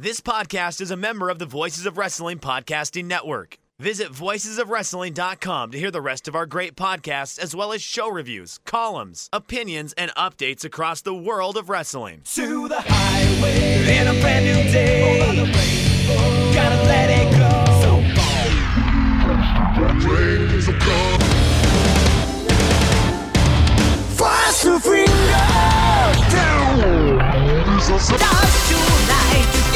This podcast is a member of the Voices of Wrestling Podcasting Network. Visit voicesofwrestling.com to hear the rest of our great podcasts, as well as show reviews, columns, opinions, and updates across the world of wrestling. to the highway in a brand new day. Gotta let it go. Fast to freedom. Stars tonight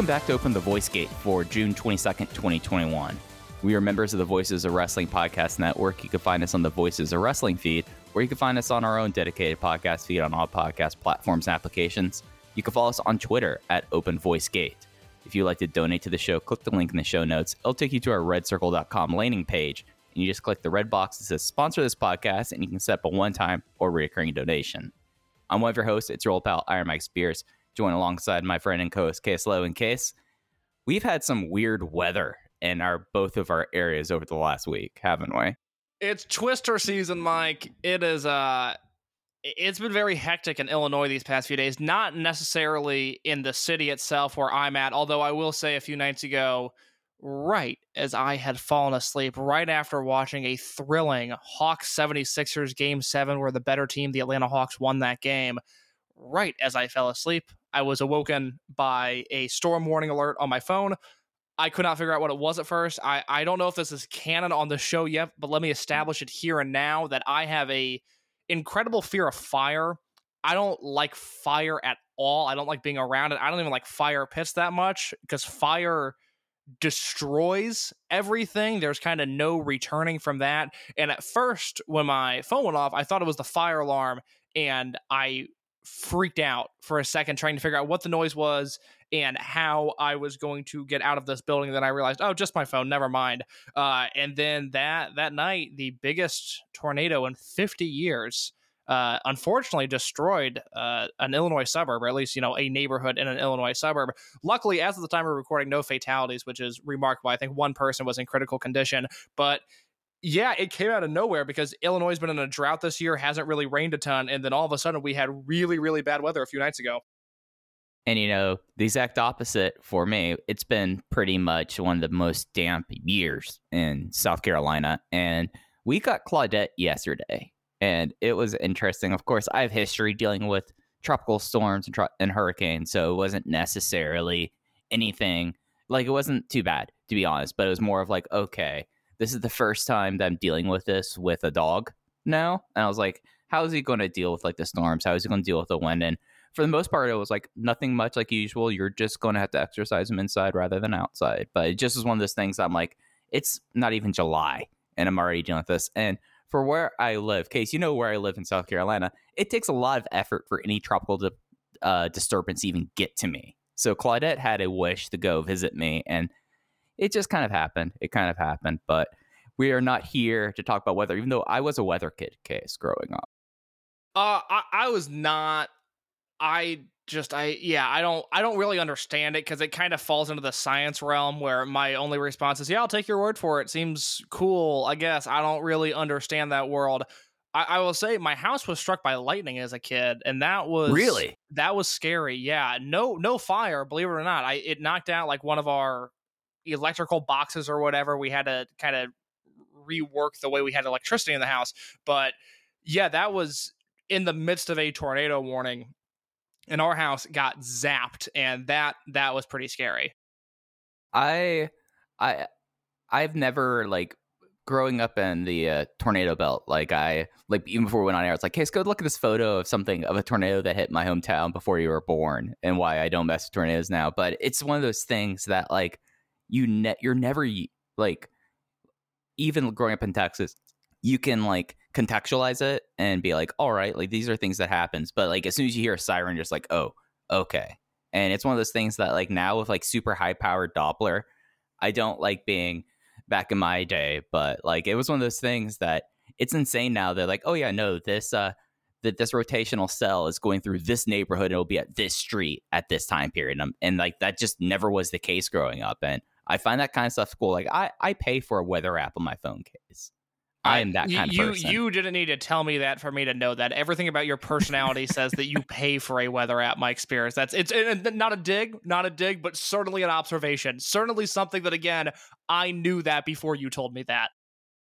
Welcome back to Open the Voice Gate for June 22nd, 2021. We are members of the Voices of Wrestling Podcast Network. You can find us on the Voices of Wrestling feed, or you can find us on our own dedicated podcast feed on all podcast platforms and applications. You can follow us on Twitter at Open Voice Gate. If you'd like to donate to the show, click the link in the show notes. It'll take you to our redcircle.com landing page, and you just click the red box that says sponsor this podcast, and you can set up a one time or recurring donation. I'm one of your hosts. It's your old pal, Iron Mike Spears, joined alongside my friend and co-host Case Lowe. In case we've had some weird weather in our both of our areas over the last week, haven't we? It's Twister season, Mike. It is uh it's been very hectic in Illinois these past few days. Not necessarily in the city itself where I'm at, although I will say a few nights ago, right as I had fallen asleep, right after watching a thrilling Hawks 76ers game seven, where the better team, the Atlanta Hawks, won that game. Right as I fell asleep, I was awoken by a storm warning alert on my phone. I could not figure out what it was at first. I, I don't know if this is canon on the show yet, but let me establish it here and now that I have a incredible fear of fire. I don't like fire at all. I don't like being around it. I don't even like fire pits that much because fire destroys everything. There's kind of no returning from that. And at first, when my phone went off, I thought it was the fire alarm and I freaked out for a second trying to figure out what the noise was and how I was going to get out of this building. Then I realized, oh, just my phone. Never mind. Uh, and then that that night, the biggest tornado in 50 years, uh, unfortunately, destroyed uh, an Illinois suburb, or at least you know a neighborhood in an Illinois suburb. Luckily, as of the time of recording, no fatalities, which is remarkable. I think one person was in critical condition, but yeah, it came out of nowhere because Illinois has been in a drought this year, hasn't really rained a ton, and then all of a sudden we had really, really bad weather a few nights ago. And you know, the exact opposite for me. It's been pretty much one of the most damp years in South Carolina. And we got Claudette yesterday. And it was interesting. Of course, I have history dealing with tropical storms and, tro- and hurricanes. So it wasn't necessarily anything like it wasn't too bad, to be honest. But it was more of like, okay, this is the first time that I'm dealing with this with a dog now. And I was like, how is he going to deal with like the storms? How is he going to deal with the wind? And for the most part, it was like nothing much like usual. You're just going to have to exercise them inside rather than outside. But it just is one of those things I'm like, it's not even July and I'm already dealing with this. And for where I live, Case, you know where I live in South Carolina, it takes a lot of effort for any tropical di- uh, disturbance even get to me. So Claudette had a wish to go visit me, and it just kind of happened. It kind of happened, but we are not here to talk about weather, even though I was a weather kid, Case, growing up. Uh, I, I was not. I just I yeah I don't I don't really understand it because it kind of falls into the science realm where my only response is yeah I'll take your word for it. Seems cool I guess. I don't really understand that world. I, I will say my house was struck by lightning as a kid and that was Really? that was scary yeah. No no fire believe it or not. I it knocked out like one of our electrical boxes or whatever. We had to kind of rework the way we had electricity in the house but yeah that was in the midst of a tornado warning and our house got zapped and that that was pretty scary I I I've never like growing up in the uh, tornado belt. Like I like even before we went on air, it's like, hey, let's go look at this photo of something of a tornado that hit my hometown before you were born, and why I don't mess with tornadoes now. But it's one of those things that like you ne- you're never like even growing up in Texas, you can like contextualize it and be like, all right, like these are things that happens. But like as soon as you hear a siren, you're just like, oh, okay. And it's one of those things that like now with like super high powered Doppler, I don't like being back in my day, but like it was one of those things that it's insane now. They're like, oh yeah, no, this uh that this rotational cell is going through this neighborhood and it'll be at this street at this time period. And, and like that just never was the case growing up. And I find that kind of stuff cool. Like I, I pay for a weather app on my phone case. I am that you, kind of you, person. You didn't need to tell me that for me to know that. Everything about your personality says that you pay for a weather app. My experience. That's it's and not a dig, not a dig, but certainly an observation. Certainly something that again I knew that before you told me that.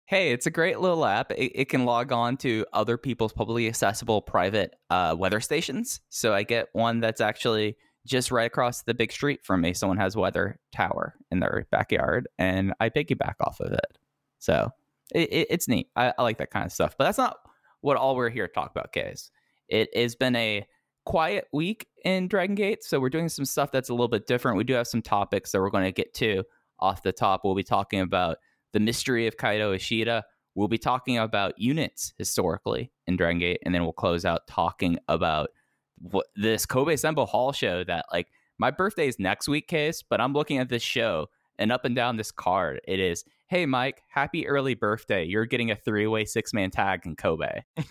Hey, it's a great little app. It, it can log on to other people's publicly accessible private uh, weather stations. So I get one that's actually just right across the big street from me. Someone has weather tower in their backyard, and I piggyback off of it. So it, it, it's neat. I, I, like that kind of stuff. But that's not what all we're here to talk about, guys. It has been a quiet week in Dragon Gate, so we're doing some stuff that's a little bit different. We do have some topics that we're going to get to off the top. We'll be talking about the mystery of Kaito Ishida. We'll be talking about units historically in Dragon Gate, and then we'll close out talking about what this Kobe Sanbo Hall show that like my birthday is next week, case, but I'm looking at this show and up and down this card, it is, hey Mike, happy early birthday. You're getting a three-way six-man tag in Kobe.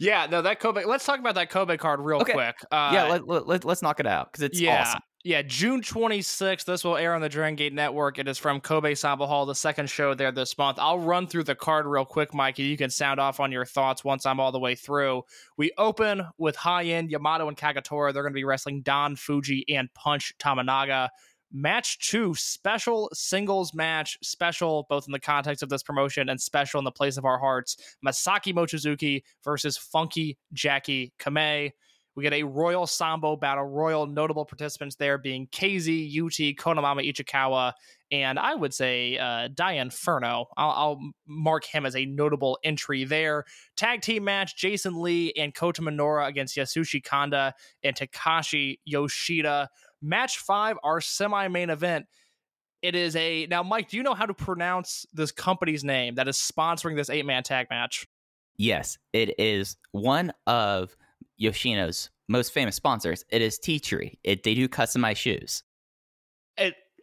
yeah, no, that Kobe. Let's talk about that Kobe card real Okay. quick. Uh, yeah, let, let, let, us knock it out because it's yeah, awesome. yeah. June 26th. This will air on the Dragon Gate Network. It is from Kobe Sanbo Hall, the second show there this month. I'll run through the card real quick, Mikey. You can sound off on your thoughts once I'm all the way through. We open with high end Yamato and Kagetora. They're going to be wrestling Don Fuji and Punch Tominaga. Match two, special singles match, special both in the context of this promotion and special in the place of our hearts. Masaki Mochizuki versus Funky Jackie Kamei. We get a Royal Sambo battle royal. Notable participants there being KZ, UT, Konamama Ichikawa, and I would say uh, Dia Inferno. I'll, I'll mark him as a notable entry there. Tag team match Jason Lee and Kota Minoura against Yasushi Kanda and Takashi Yoshida. Match five, our semi main event. It is a. Now, Mike, do you know how to pronounce this company's name that is sponsoring this eight man tag match? Yes, it is one of Yoshino's most famous sponsors. It is Tea Tree. It they do customized shoes.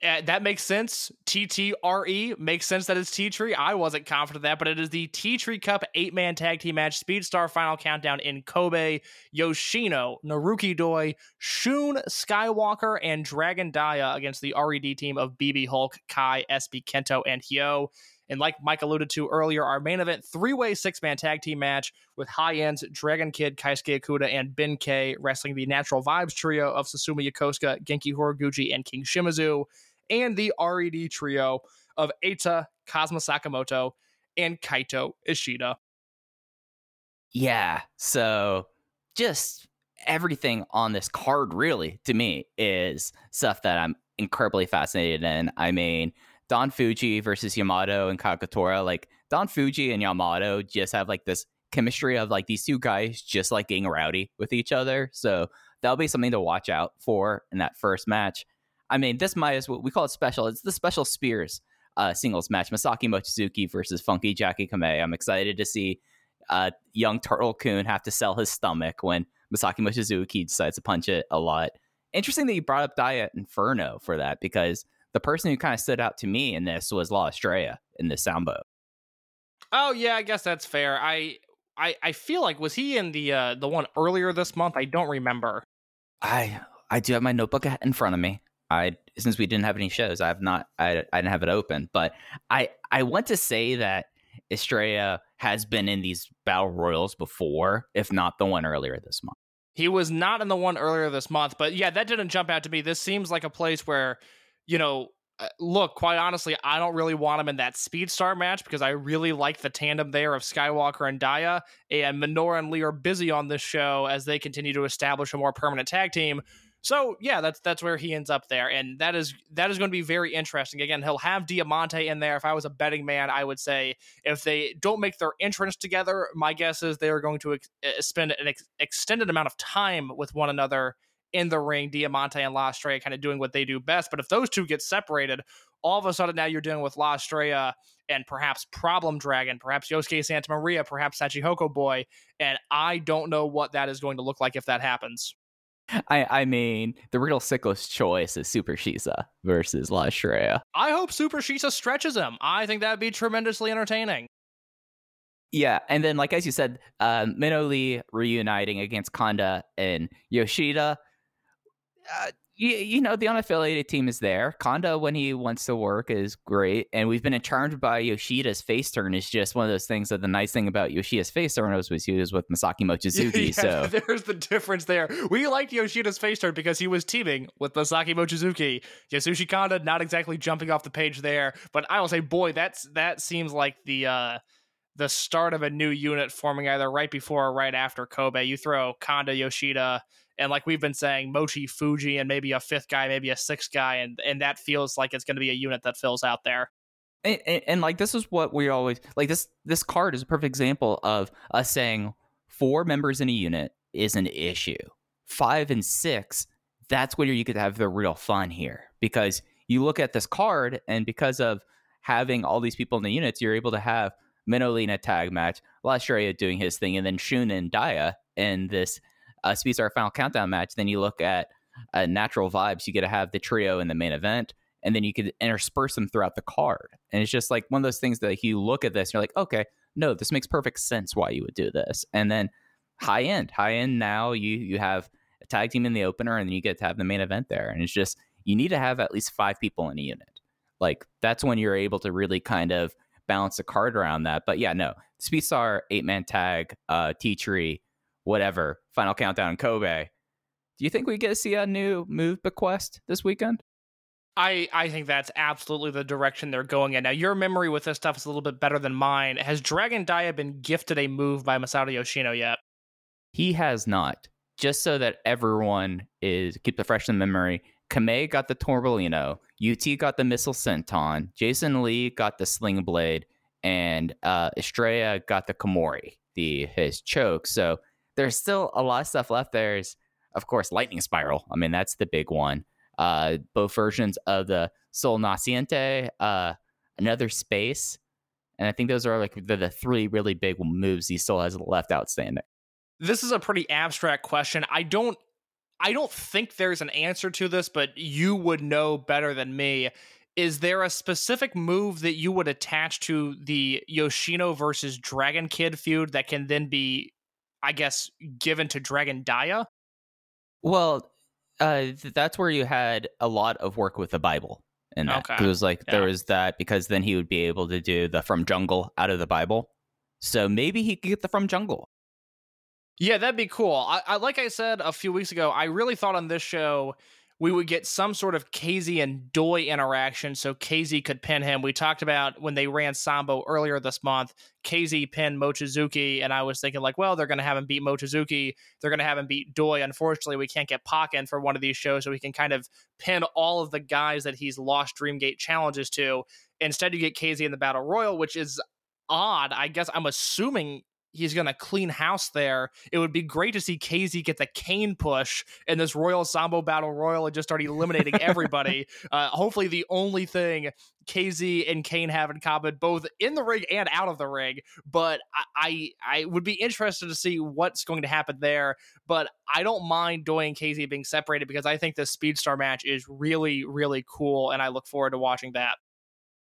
Uh, that makes sense. TTRE makes sense that it's Tea Tree. I wasn't confident of that, but it is the Tea Tree Cup eight man tag team match, Speed Star Final Countdown in Kobe. Yoshino, Naruki Doi, Shun Skywalker, and Dragon Dia against the RED team of BB Hulk, Kai, SB Kento, and Hyo. And like Mike alluded to earlier, our main event three way six man tag team match with high ends Dragon Kid, Keisuke Okuda, and Ben K wrestling the Natural Vibes trio of Susumu Yokosuka, Genki Horiguchi, and King Shimizu, and the RED trio of Eita, Kazuma Sakamoto, and Kaito Ishida. Yeah. So just everything on this card really to me is stuff that I'm incredibly fascinated in. I mean, Don Fuji versus Yamato and Kagetora, like Don Fuji and Yamato just have like this chemistry of like these two guys just like getting rowdy with each other. So that'll be something to watch out for in that first match. I mean, this might as well we call it special. It's the special Spears uh, singles match. Masaki Mochizuki versus Funky Jackie Kamei. I'm excited to see uh, young Turtle Coon have to sell his stomach when Masaki Mochizuki decides to punch it a lot. Interesting that you brought up Dia Inferno for that because the person who kind of stood out to me in this was La Estrella in the Sambo. Oh yeah, I guess that's fair. I I I feel like was he in the uh the one earlier this month? I don't remember. I I do have my notebook in front of me. I since we didn't have any shows, I have not I I didn't have it open, but I I want to say that Estrella has been in these battle royals before, if not the one earlier this month. He was not in the one earlier this month, but yeah, that didn't jump out to me. This seems like a place where, you know, uh, look, quite honestly, I don't really want him in that Speed Star match because I really like the tandem there of Skywalker and Dia. And Minoura and Lee are busy on this show as they continue to establish a more permanent tag team. So yeah, that's that's where he ends up there, and that is that is going to be very interesting. Again, he'll have Diamante in there. If I was a betting man, I would say if they don't make their entrance together, my guess is they are going to ex- spend an ex- extended amount of time with one another in the ring. Diamante and La Estrella kind of doing what they do best. But if those two get separated, all of a sudden now you're dealing with La Estrella and perhaps Problem Dragon, perhaps Yosuke Santa Maria, perhaps Shachihoko Boy, and I don't know what that is going to look like if that happens. I, I mean, the real sickless choice is Super Shisa versus La Estrella. I hope Super Shisa stretches him. I think that'd be tremendously entertaining. Yeah, and then like as you said, um, Minoli reuniting against Kanda and Yoshida. Uh, you, you know the unaffiliated team is there. Kanda when he wants to work is great, and we've been charmed by Yoshida's face turn. Is just one of those things that the nice thing about Yoshida's face turn was was he was with Masaki Mochizuki. Yeah, so there's the difference there. We liked Yoshida's face turn because he was teaming with Masaki Mochizuki. Yasushi Kanda not exactly jumping off the page there, but I will say, boy, that's that seems like the uh the start of a new unit forming either right before or right after Kobe. You throw Kanda, Yoshida, and like we've been saying, Mochi Fuji, and maybe a fifth guy, maybe a sixth guy, and and that feels like it's going to be a unit that fills out there. and, and, and like this is what we always like this this card is a perfect example of us saying four members in a unit is an issue five and six that's where you could have the real fun here because you look at this card and because of having all these people in the units you're able to have Minolina tag match La Estrella doing his thing and then Shun and Dia in this uh, final countdown match then you look at uh, natural vibes you get to have the trio in the main event and then you could intersperse them throughout the card. And it's just like one of those things that like, you look at this and you're like, okay, no, this makes perfect sense why you would do this. And then high end, high end now you you have a tag team in the opener and then you get to have the main event there. And it's just you need to have at least five people in a unit. Like that's when you're able to really kind of balance the card around that. But yeah, no, Speedstar eight man tag, uh, T tree, whatever, final countdown, in Kobe. Do you think we get to see a new move bequest this weekend? I, I think that's absolutely the direction they're going in. Now, your memory with this stuff is a little bit better than mine. Has Dragon Dia been gifted a move by Masato Yoshino yet? He has not. Just so that everyone is keep the fresh in memory. Kamei got the Torbellino, UT got the Missile Senton, Jason Lee got the Sling Blade, and uh, Estrella got the Komori, the his choke. So there's still a lot of stuff left. There's of course Lightning Spiral. I mean that's the big one. Uh, both versions of the Sol Naciente, uh, another space, and I think those are like the, the three really big moves he still has left outstanding. This is a pretty abstract question. I don't I don't think there's an answer to this, but you would know better than me. Is there a specific move that you would attach to the Yoshino versus Dragon Kid feud that can then be, I guess, given to Dragon Dia? Well, uh, th- that's where you had a lot of work with the Bible. And that Okay. it was like there was that because then he would be able to do the from jungle out of the Bible. So maybe he could get the from jungle. Yeah, that'd be cool. I, I like I said a few weeks ago, I really thought on this show we would get some sort of KZ and Doi interaction so KZ could pin him. We talked about when they ran Sambo earlier this month, KZ pinned Mochizuki, and I was thinking like, well, they're gonna have him beat Mochizuki, they're gonna have him beat Doi. Unfortunately, we can't get Pac in for one of these shows, so we can kind of pin all of the guys that he's lost Dreamgate challenges to. Instead, you get KZ in the Battle Royal, which is odd. I guess I'm assuming he's going to clean house there. It would be great to see KZ get the cane push in this Royal Sambo Battle Royal and just start eliminating everybody. uh, hopefully, the only thing KZ and Kane have in common, both in the ring and out of the ring. But I, I, I would be interested to see what's going to happen there. But I don't mind Doi and KZ being separated because I think this Speedstar match is really, really cool, and I look forward to watching that.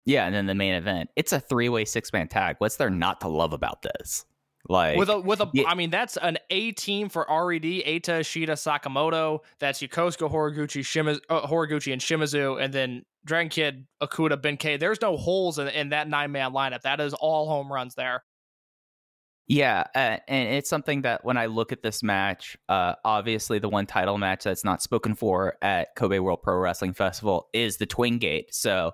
Yeah, and then the main event. It's a three way six man tag. What's there not to love about this? Like with a with a, I mean that's an A team for RED, Eita, Shida, Sakamoto. That's Yokosuka, Horiguchi, Shimizu, uh, Horiguchi, and Shimizu, and then Dragon Kid, Okuda, Benkei. There's no holes in, in that nine man lineup. That is all home runs there. Yeah, uh, and it's something that when I look at this match, uh, obviously the one title match that's not spoken for at Kobe World Pro Wrestling Festival is the Twin Gate. So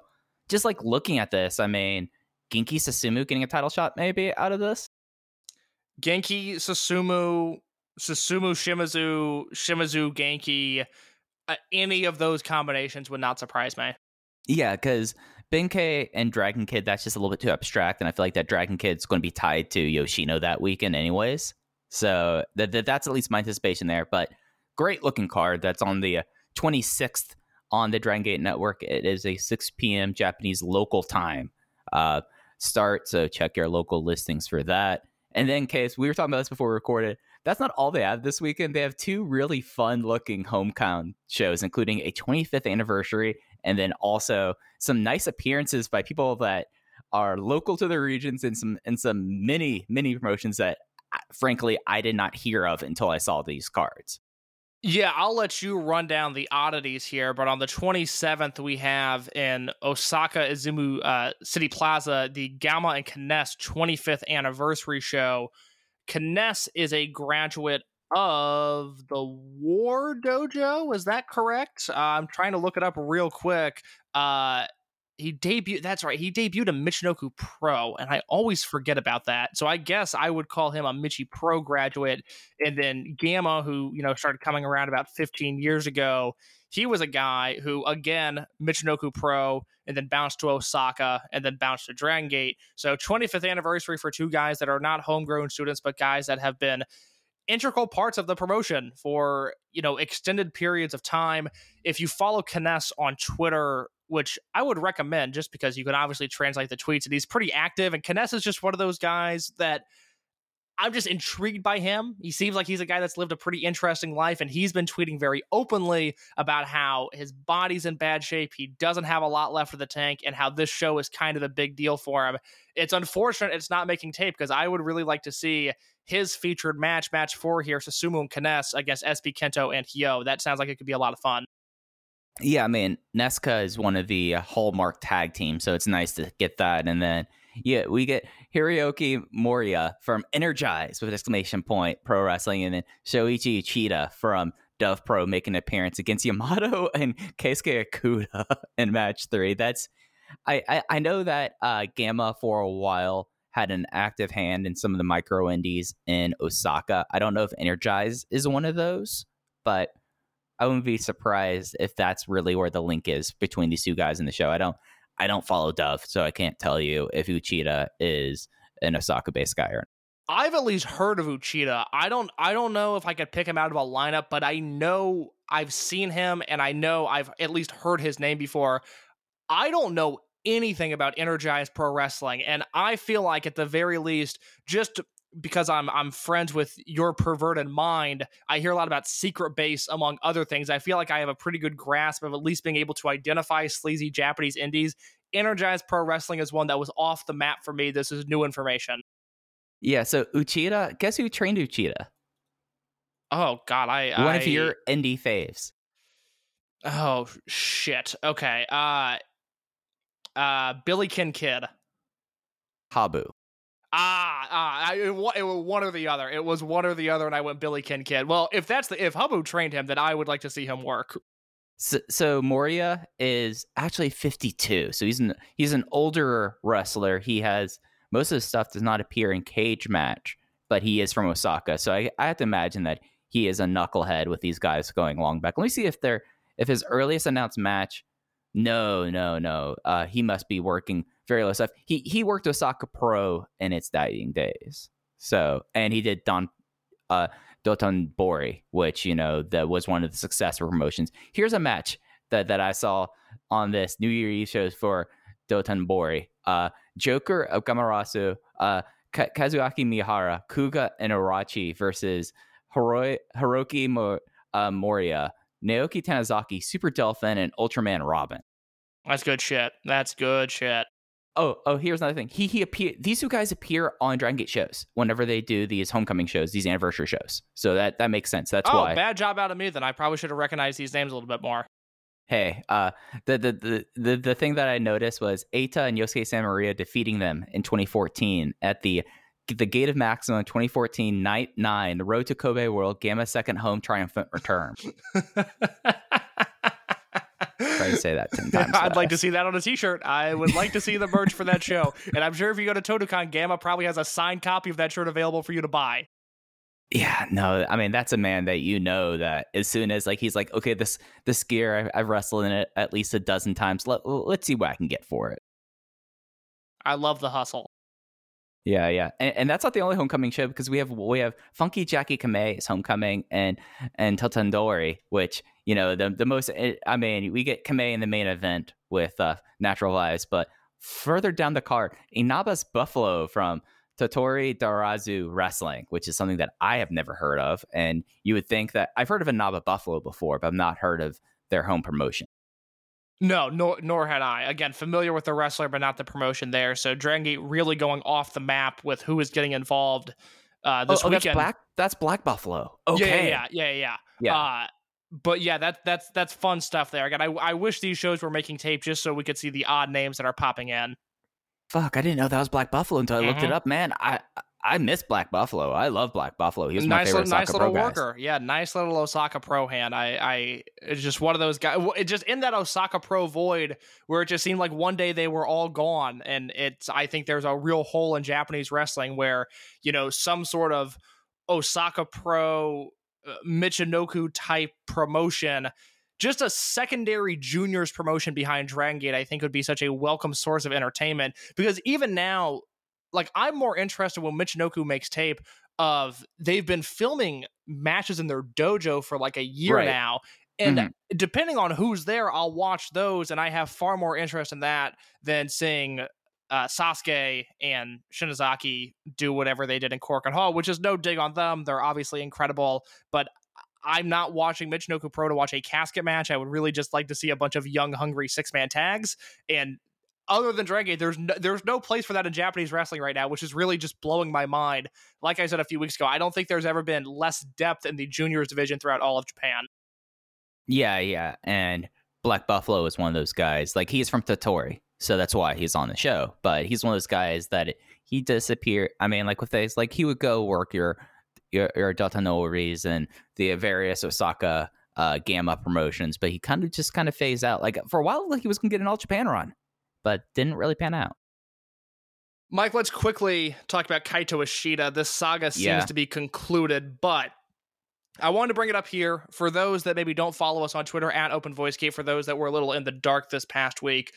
just like looking at this, I mean, Genki Susumu getting a title shot maybe out of this. Genki, Susumu, Susumu, Shimizu, Shimizu, Genki. Uh, any of those combinations would not surprise me. Yeah, because Benkei and Dragon Kid, that's just a little bit too abstract, and I feel like that Dragon Kid's going to be tied to Yoshino that weekend, anyways. So that, that that's at least my anticipation there. But great looking card that's on the twenty sixth on the Dragon Gate Network. It is a 6 p.m. Japanese local time uh, start, so check your local listings for that. And then, case we were talking about this before we recorded, that's not all they have this weekend. They have two really fun looking homecoming shows, including a 25th anniversary and then also some nice appearances by people that are local to the regions and some and some mini mini promotions that frankly I did not hear of until I saw these cards. Yeah, I'll let you run down the oddities here, but on the 27th, we have in Osaka Izumu uh, City Plaza the Gamma and Kness 25th anniversary show. Kness is a graduate of the War Dojo. Is that correct? Uh, I'm trying to look it up real quick. Uh, he debuted. That's right. He debuted a Michinoku Pro, and I always forget about that. So I guess I would call him a Michi Pro graduate. And then Gamma, who you know started coming around about 15 years ago, he was a guy who again Michinoku Pro, and then bounced to Osaka, and then bounced to Dragon Gate. So 25th anniversary for two guys that are not homegrown students, but guys that have been integral parts of the promotion for you know extended periods of time. If you follow Kness on Twitter, which I would recommend, just because you can obviously translate the tweets, and he's pretty active. And Kness is just one of those guys that I'm just intrigued by him. He seems like he's a guy that's lived a pretty interesting life, and he's been tweeting very openly about how his body's in bad shape. He doesn't have a lot left of the tank, and how this show is kind of the big deal for him. It's unfortunate it's not making tape because I would really like to see his featured match, match four here, Susumu and Kness against SB Kento and Hyo. That sounds like it could be a lot of fun. Yeah, I mean, Nesca is one of the uh, hallmark tag teams, so it's nice to get that. And then, yeah, we get Hiroki Moria from Energize with exclamation point pro wrestling, and then Shoichi Uchida from Dove Pro making an appearance against Yamato and Keisuke Okuda in match three. That's I I, I know that uh, Gamma for a while had an active hand in some of the micro indies in Osaka. I don't know if Energize is one of those, but I wouldn't be surprised if that's really where the link is between these two guys in the show. I don't I don't follow Dove, so I can't tell you if Uchida is an Osaka based guy or I've at least heard of Uchida. I don't I don't know if I could pick him out of a lineup, but I know I've seen him and I know I've at least heard his name before. I don't know anything about Energized Pro Wrestling, and I feel like at the very least, just because I'm I'm friends with your perverted mind, I hear a lot about secret base among other things. I feel like I have a pretty good grasp of at least being able to identify sleazy Japanese indies. Energized Pro Wrestling is one that was off the map for me. This is new information. Yeah, so Uchida, guess who trained Uchida? Oh God, I One I, of your indie faves. Oh shit. Okay. Uh uh Billy Ken Kid. Habu. Ah, ah, it, it was one or the other. It was one or the other, and I went Billy Ken Kid. Well, if that's the if Habu trained him, then I would like to see him work. So, so Moria is actually 52. So he's an he's an older wrestler. He has most of his stuff does not appear in cage match, but he is from Osaka. So I, I have to imagine that he is a knucklehead with these guys going long back. Let me see if they're if his earliest announced match. No, no, no. Uh, he must be working very low stuff. He he worked with Osaka Pro in its dying days. So and he did Don uh Doton Bori, which you know that was one of the successful promotions. Here's a match that that I saw on this New Year Eve shows for Doton Bori. Uh, Joker of Gamarasu, uh, Ka- Kazuaki Miyahara, Kuga and Irachi versus Hiroi, Hiroki Mo- uh, Moria, Naoki Tanizaki, Super Delphin, and Ultraman Robin. That's good shit. That's good shit. Oh, oh, here's another thing. He he appear these two guys appear on Dragon Gate shows whenever they do these homecoming shows, these anniversary shows. So that that makes sense. That's oh, why. bad job out of me. Then I probably should have recognized these names a little bit more. Hey, uh, the, the the the the thing that I noticed was Eita and Yosuke San Maria defeating them in 2014 at the the Gate of Maximum 2014 Night Nine, the Road to Kobe World Gamma Second Home Triumphant Return. Try to say that ten times. I'd like to see that on a T-shirt. I would like to see the merch for that show, and I'm sure if you go to Totocon, Gamma probably has a signed copy of that shirt available for you to buy. Yeah, no, I mean that's a man that you know that as soon as like he's like, okay, this this gear I, I've wrestled in it at least a dozen times. Let let's see what I can get for it. I love the hustle. Yeah, yeah, and, and that's not the only homecoming show because we have we have Funky Jackie Kamei's homecoming and and Totandori, which you know the the most. eh, I mean, we get Kamei in the main event with uh, Natural Vibes, but further down the card, Inaba's Buffalo from Totori Darazu Wrestling, which is something that I have never heard of, and you would think that I've heard of Inaba Buffalo before, but I've not heard of their home promotion. No, nor nor had I. Again, familiar with the wrestler, but not the promotion there. So Dragon Gate really going off the map with who is getting involved uh, this oh, oh, that's weekend. Black. That's Black Buffalo. Okay. Yeah, yeah, yeah, yeah. Yeah. Uh, but yeah, that's that's that's fun stuff there. Again, I I wish these shows were making tape just so we could see the odd names that are popping in. Fuck, I didn't know that was Black Buffalo until I looked it Mhm. up. Man, I I miss Black Buffalo. I love Black Buffalo. He was my nice favorite little, nice Osaka little Pro guys. worker. Yeah, nice little Osaka Pro hand. I, I, it's just one of those guys. It just in that Osaka Pro void where it just seemed like one day they were all gone, and it's. I think there's a real hole in Japanese wrestling where you know some sort of Osaka Pro uh, Michinoku type promotion. Just a secondary juniors promotion behind Dragon Gate, I think, would be such a welcome source of entertainment. Because even now, like I'm more interested when Michinoku makes tape of they've been filming matches in their dojo for like a year Right. now. And Mhm. depending on who's there, I'll watch those, and I have far more interest in that than seeing uh, Sasuke and Shinzaki do whatever they did in Korakuen Hall, which is no dig on them. They're obviously incredible, but I'm not watching Michinoku Pro to watch a casket match. I would really just like to see a bunch of young, hungry six man tags. And other than Dragon Gate, there's no, there's no place for that in Japanese wrestling right now, which is really just blowing my mind. Like I said a few weeks ago, I don't think there's ever been less depth in the juniors division throughout all of Japan. Yeah, yeah. And Black Buffalo is one of those guys. Like he's from Totori, so that's why he's on the show. But he's one of those guys that he disappeared. I mean, like with things like he would go work your your, your and the various Osaka uh, Gamma promotions, but he kind of just kind of phased out. Like for a while, like he was gonna get an All Japan run, but didn't really pan out. Mike, let's quickly talk about Kaito Ishida. This saga seems Yeah. to be concluded, but I wanted to bring it up here for those that maybe don't follow us on Twitter at Open Voice Gate, for those that were a little in the dark this past week.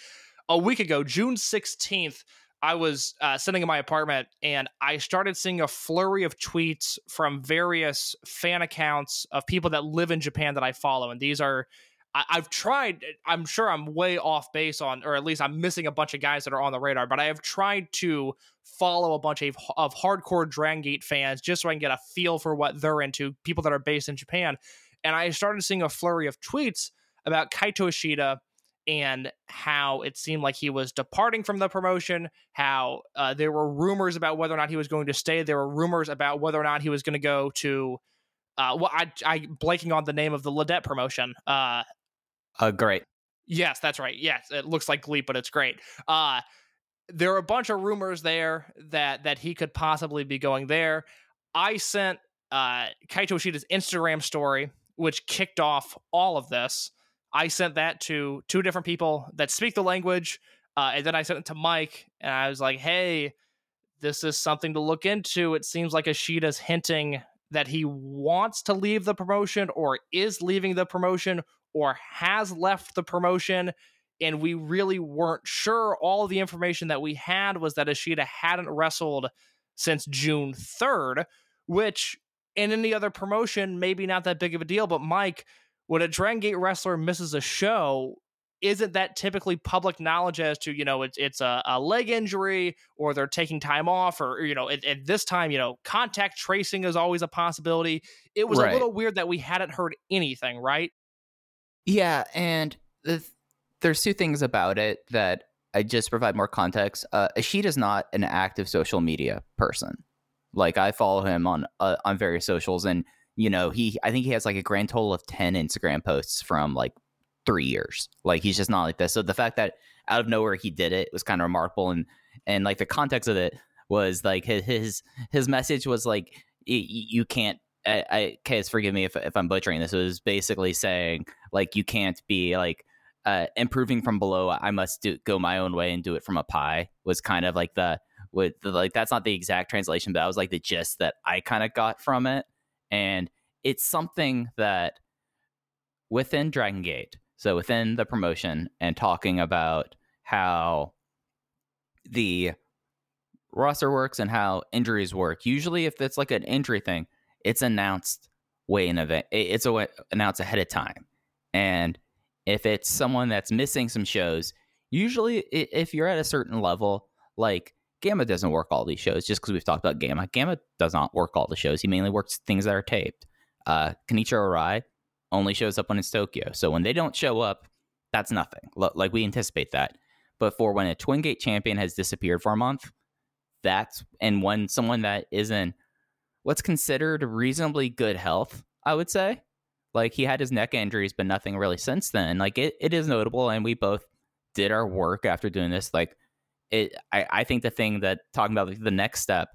A week ago, June 16th, I was uh, sitting in my apartment and I started seeing a flurry of tweets from various fan accounts of people that live in Japan that I follow. And these are, I, I've tried, I'm sure I'm way off base on, or at least I'm missing a bunch of guys that are on the radar, but I have tried to follow a bunch of, of hardcore Dragon Gate fans just so I can get a feel for what they're into, people that are based in Japan. And I started seeing a flurry of tweets about Kaito Ishida and how it seemed like he was departing from the promotion, how uh, there were rumors about whether or not he was going to stay. There were rumors about whether or not he was going to go to, uh, well, I, I blanking on the name of the Ladette promotion. Uh, Uh, great. Yes, that's right. Yes, it looks like GLEAT, but it's great. Uh there are a bunch of rumors there that that he could possibly be going there. I sent uh Kaito Ishida's Instagram story, which kicked off all of this. I sent that to two different people that speak the language, uh, and then I sent it to Mike, and I was like, "Hey, this is something to look into. It seems like Ishida's hinting that he wants to leave the promotion, or is leaving the promotion, or has left the promotion." and we really weren't sure. All the information that we had was that Ishida hadn't wrestled since June 3rd, which in any other promotion, maybe not that big of a deal. But Mike, when a Dragon Gate wrestler misses a show, isn't that typically public knowledge as to, you know, it's it's a, a leg injury or they're taking time off or, you know, at, at this time, you know, contact tracing is always a possibility. It was Right. a little weird that we hadn't heard anything, right? Yeah, and the, there's two things about it that I just provide more context. Uh, Ishida's not an active social media person. Like I follow him on uh, on various socials, and you know he I think he has like a grand total of ten Instagram posts from like three years. Like he's just not like this. So the fact that out of nowhere he did it was kind of remarkable, and and like the context of it was like his his, his message was like you can't. I, I forgive me if if I'm butchering this. It was basically saying like you can't be like uh, improving from below. I must do, go my own way and do it from up high. Was kind of like the with the, like that's not the exact translation, but that was like the gist that I kind of got from it, and it's something that within Dragon Gate, so within the promotion, and talking about how the roster works and how injuries work. Usually, if it's like an injury thing, it's announced way in event. It's a, announced ahead of time, and if it's someone that's missing some shows, usually if you're at a certain level, like Gamma doesn't work all these shows just because we've talked about Gamma. Gamma does not work all the shows. He mainly works things that are taped. Uh, Kenichiro Arai only shows up when it's Tokyo. So when they don't show up, that's nothing. L- like we anticipate that. But for when a Twin Gate champion has disappeared for a month, that's and when someone that is in what's considered reasonably good health, I would say. Like he had his neck injuries, but nothing really since then. Like it, it is notable, and we both did our work after doing this. Like it, I, I think the thing that talking about the next step,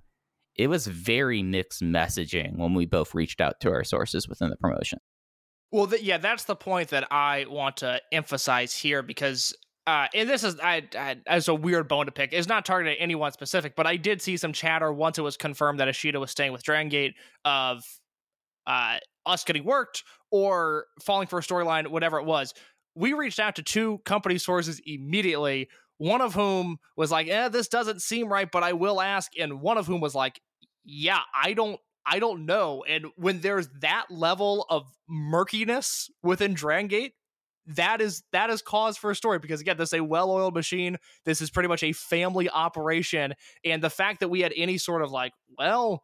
it was very mixed messaging when we both reached out to our sources within the promotion. Well, th- yeah, that's the point that I want to emphasize here because, uh, and this is I, I, as a weird bone to pick. It's not targeted at anyone specific, but I did see some chatter once it was confirmed that Ishida was staying with Dragon Gate of uh, us getting worked or falling for a storyline, whatever it was. We reached out to two company sources immediately. One of whom was like, "Eh, this doesn't seem right, but I will ask," and one of whom was like, "Yeah, I don't I don't know. And when there's that level of murkiness within Dragon Gate, that is that is cause for a story because again, this is a well-oiled machine. This is pretty much a family operation, and the fact that we had any sort of like, well,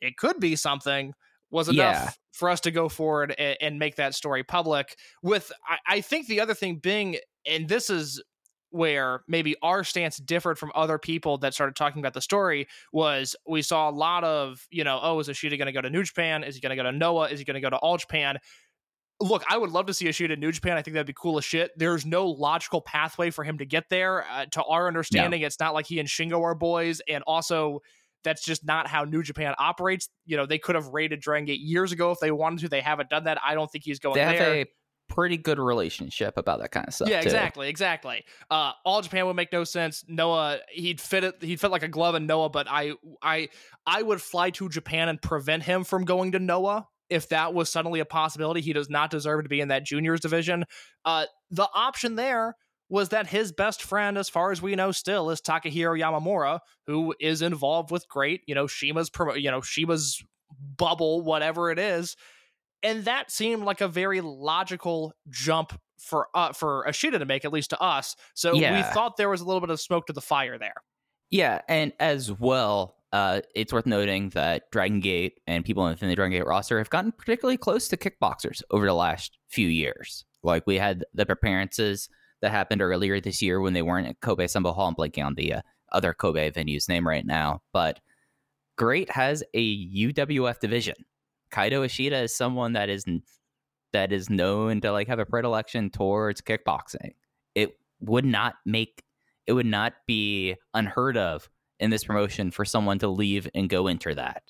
it could be something was enough Yeah. for us to go forward and, and make that story public. With I, I think the other thing being, and this is where maybe our stance differed from other people that started talking about the story was we saw a lot of, you know, oh, is Ishida going to go to New Japan? Is he going to go to Noah? Is he going to go to All Japan? Look, I would love to see Ishida in New Japan. I think that'd be cool as shit. There's no logical pathway for him to get there. Uh, to our understanding, it's not like he and Shingo are boys. And also, that's just not how New Japan operates. You know, they could have raided Dragon Gate years ago if they wanted to. They haven't done that. I don't think he's going They have there. a pretty good relationship about that kind of stuff. Yeah, too. exactly, exactly. Uh, all Japan would make no sense. Noah, he'd fit it. He'd fit like a glove in Noah, but I, I, I would fly to Japan and prevent him from going to Noah if that was suddenly a possibility. He does not deserve to be in that juniors division. Uh, the option there was that his best friend, as far as we know, still is Takahiro Yamamura, who is involved with great, you know, Shima's, you know, Shima's bubble, whatever it is and that seemed like a very logical jump for uh, for Ishida to make, at least to us. So we thought there was a little bit of smoke to the fire there. Yeah, and as well, uh, it's worth noting that Dragon Gate and people within the Dragon Gate roster have gotten particularly close to kickboxers over the last few years. Like we had the appearances that happened earlier this year when they weren't at Kobe Sanbo Hall. I'm blanking on the uh, other Kobe venue's name right now, but Great has a UWF division. Kaito Ishida is someone that is that is known to like have a predilection towards kickboxing. It would not make it would not be unheard of in this promotion for someone to leave and go enter that.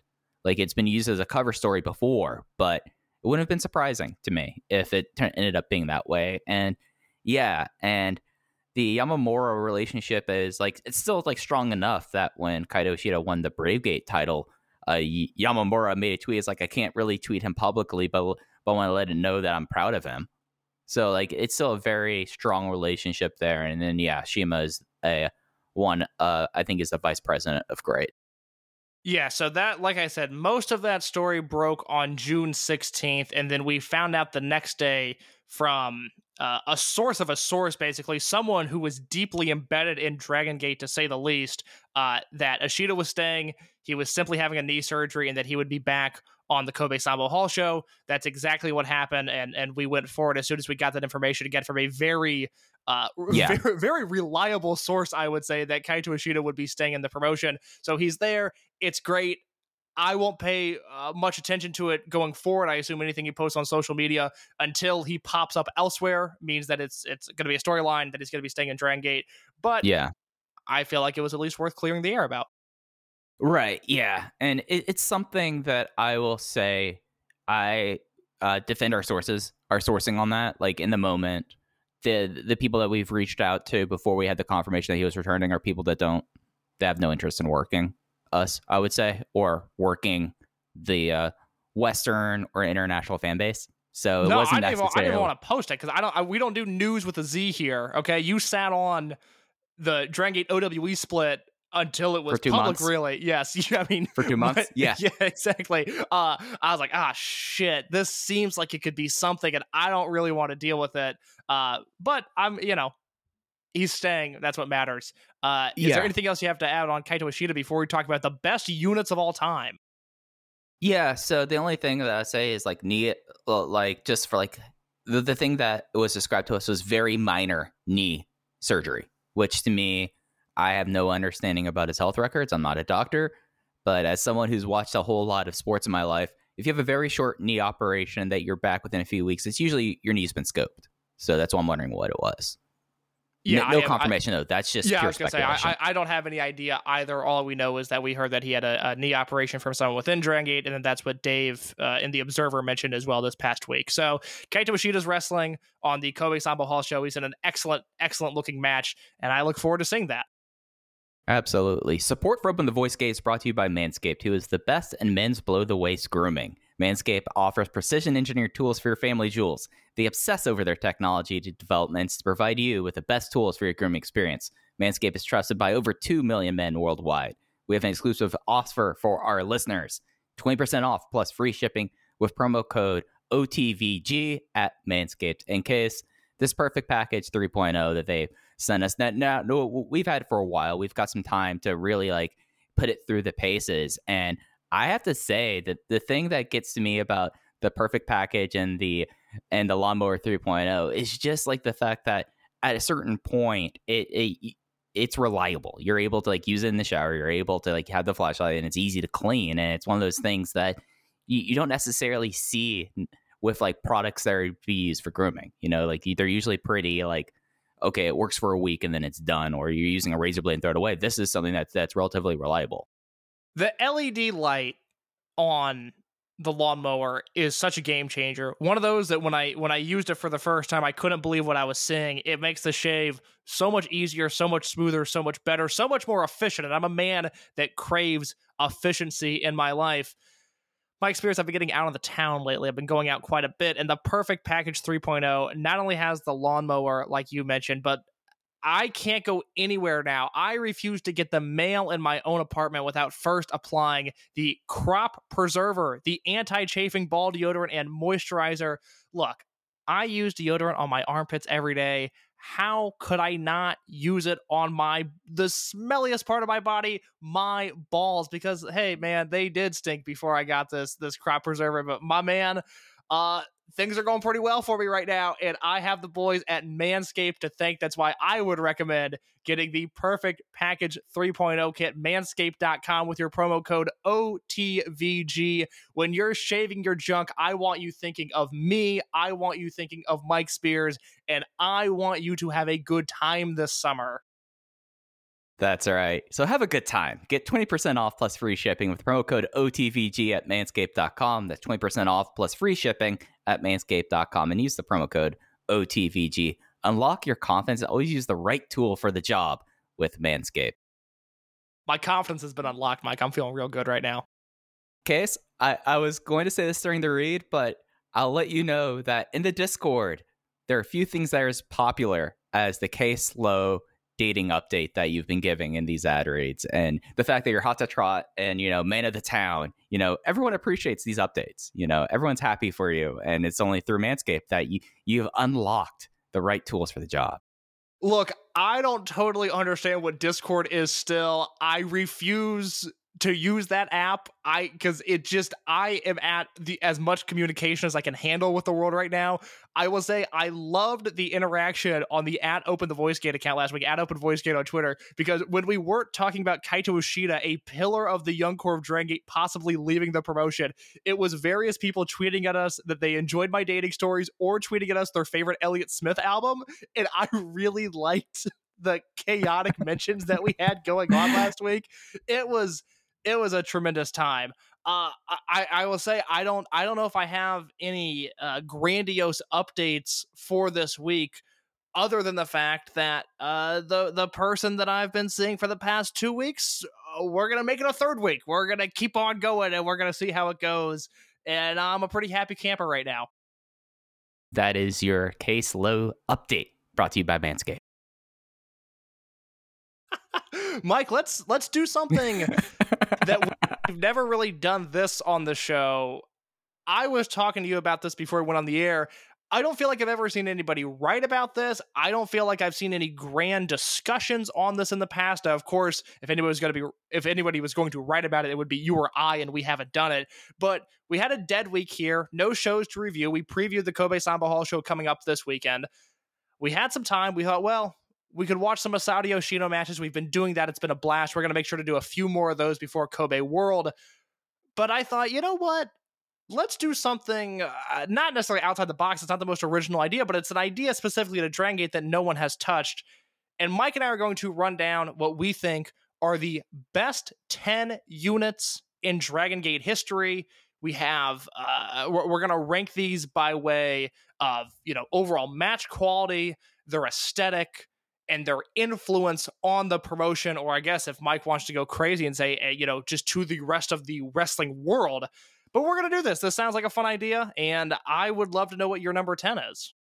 Like it's been used as a cover story before, but it wouldn't have been surprising to me if it tur- ended up being that way. And yeah, and the Yamamura relationship is like it's still like strong enough that when Kaito Ishida won the Brave Gate title, uh, Yamamura made a tweet. It's like I can't really tweet him publicly, but but want to let him know that I'm proud of him. So like it's still a very strong relationship there. And then yeah, Shima is a one. Uh, I think is the vice president of Great. Yeah, so that, like I said, most of that story broke on June 16th, and then we found out the next day from uh, a source of a source, basically, someone who was deeply embedded in Dragon Gate, to say the least, uh, that Ishida was staying, he was simply having a knee surgery, and that he would be back on the Kobe Sanbo Hall show. That's exactly what happened, and and we went forward as soon as we got that information again from a very uh, Yeah. very, very reliable source, I would say, that Kaito Ishida would be staying in the promotion. So he's there. It's great. I won't pay uh, much attention to it going forward. I assume anything he posts on social media until he pops up elsewhere means that it's it's going to be a storyline that he's going to be staying in Dragon Gate. But Yeah. I feel like it was at least worth clearing the air about. Right. Yeah. And it, it's something that I will say I uh, defend our sources, our sourcing on that. Like in the moment, the the people that we've reached out to before we had the confirmation that he was returning are people that don't that have no interest in working us, I would say, or working the uh, Western or international fan base. So it no, I wasn't didn't, even, I didn't want to post it because I don't. I, we don't do news with a Z here. Okay, you sat on the Dragon Gate OWE split until it was public. months? Really, yes. I mean, For two months? but- Yeah. yeah, exactly. Uh, I was like, ah, shit. This seems like it could be something, and I don't really want to deal with it. Uh, but I'm, you know, he's staying. That's what matters. Uh, is Yeah. there anything else you have to add on Kaito Ishida before we talk about the best units of all time? Yeah, so the only thing that I say is like knee, like just for like the, the thing that was described to us was very minor knee surgery, which to me, I have no understanding about his health records. I'm not a doctor, but as someone who's watched a whole lot of sports in my life, if you have a very short knee operation that you're back within a few weeks, it's usually your knee's been scoped. So that's why I'm wondering what it was. Yeah, no, no have- I- confirmation though. That's just yeah, I was gonna say. I, I, I don't have any idea either. All we know is that we heard that he had a, a knee operation from someone within Dragon Gate, and then that's what Dave uh, in the Observer mentioned as well this past week. So Kaito Ishida's wrestling on the Kobe Sanbo Hall show. He's in an excellent, excellent looking match, and I look forward to seeing that. Absolutely. Support for Open the Voice Gate is brought to you by Manscaped, who is the best in men's below the waist grooming. Manscaped offers precision engineered tools for your family jewels. They obsess over their technology developments to provide you with the best tools for your grooming experience. Manscaped is trusted by over 2 million men worldwide. We have an exclusive offer for our listeners 20% off plus free shipping with promo code OTVG at Manscaped. In case this perfect package 3.0 that they sent us. That now no we've had for a while. We've got some time to really like put it through the paces and i have to say that the thing that gets to me about the perfect package and the and the lawnmower 3.0 is just like the fact that at a certain point it, it it's reliable. You're able to like use it in the shower. You're able to like have the flashlight and it's easy to clean and it's one of those things that you, you don't necessarily see with like products that are be used for grooming you know like they're usually pretty like okay, it works for a week and then it's done, or you're using a razor blade and throw it away. This is something that's that's relatively reliable. The LED light on the lawnmower is such a game changer. One of those that when I when I used it for the first time, I couldn't believe what I was seeing. It makes the shave so much easier, so much smoother, so much better, so much more efficient. And I'm a man that craves efficiency in my life. My experience, I've been getting out of the town lately. I've been going out quite a bit, and the Perfect Package 3.0 not only has the lawnmower, like you mentioned, but I can't go anywhere now. I refuse to get the mail in my own apartment without first applying the crop preserver, the anti chafing ball deodorant and moisturizer. Look, I use deodorant on my armpits every day. How could I not use it on my the smelliest part of my body, my balls? Because hey, man, they did stink before I got this this crop preserver. But my man, uh, things are going pretty well for me right now, and I have the boys at Manscaped to thank. That's why I would recommend getting the perfect package 3.0 kit, manscaped.com, with your promo code OTVG. When you're shaving your junk, I want you thinking of me. I want you thinking of Mike Spears, and I want you to have a good time this summer. That's all right. So have a good time. Get 20% off plus free shipping with promo code OTVG at manscaped.com. That's 20% off plus free shipping at manscaped.com and use the promo code OTVG. Unlock your confidence and always use the right tool for the job with Manscaped. My confidence has been unlocked, Mike. I'm feeling real good right now. Case, I, I was going to say this during the read, but I'll let you know that in the Discord, there are a few things that are as popular as the Case Low dating update that you've been giving in these ad reads and the fact that you're hot to trot and you know man of the town you know everyone appreciates these updates you know everyone's happy for you and it's only through manscaped that you you've unlocked the right tools for the job Look, I don't totally understand what Discord is still. I refuse to use that app. I cuz it just I am at the as much communication as I can handle with the world right now. I will say I loved the interaction on the at Open the Voice Gate account last week, at Open Voice Gate on Twitter, because when we weren't talking about Kaito Ishida, a pillar of the Young Core of Dragon Gate, possibly leaving the promotion, it was various people tweeting at us that they enjoyed my dating stories or tweeting at us their favorite Elliott Smith album. And I really liked the chaotic mentions that we had going on last week. It was it was a tremendous time. Uh, I, I will say I don't I don't know if I have any uh, grandiose updates for this week, other than the fact that uh, the the person that I've been seeing for the past two weeks, uh, we're gonna make it a third week. We're gonna keep on going, and we're gonna see how it goes. And I'm a pretty happy camper right now. that is your Case Low update brought to you by manscaped Mike, let's let's do something that we've never really done this on the show. I was talking to you about this before we went on the air. I don't feel like I've ever seen anybody write about this. I don't feel like I've seen any grand discussions on this in the past. Of course, if anybody was going to be if anybody was going to write about it, it would be you or I, and we haven't done it. But we had a dead week here, no shows to review. We previewed the Kobe Sanbo Hall show coming up this weekend. We had some time. We thought, well, we could watch some Masato Yoshino matches. We've been doing that. It's been a blast. We're going to make sure to do a few more of those before Kobe World. But I thought, you know what? let's do something uh, not necessarily outside the box. It's not the most original idea, but it's an idea specifically to Dragon Gate that no one has touched. And Mike and I are going to run down what we think are the best 10 units in Dragon Gate history. We have, uh, we're, we're going to rank these by way of, you know, overall match quality, their aesthetic, and their influence on the promotion. Or I guess if Mike wants to go crazy and say, eh, you know, just to the rest of the wrestling world, but we're going to do this. This sounds like a fun idea, and I would love to know what your number 10 is.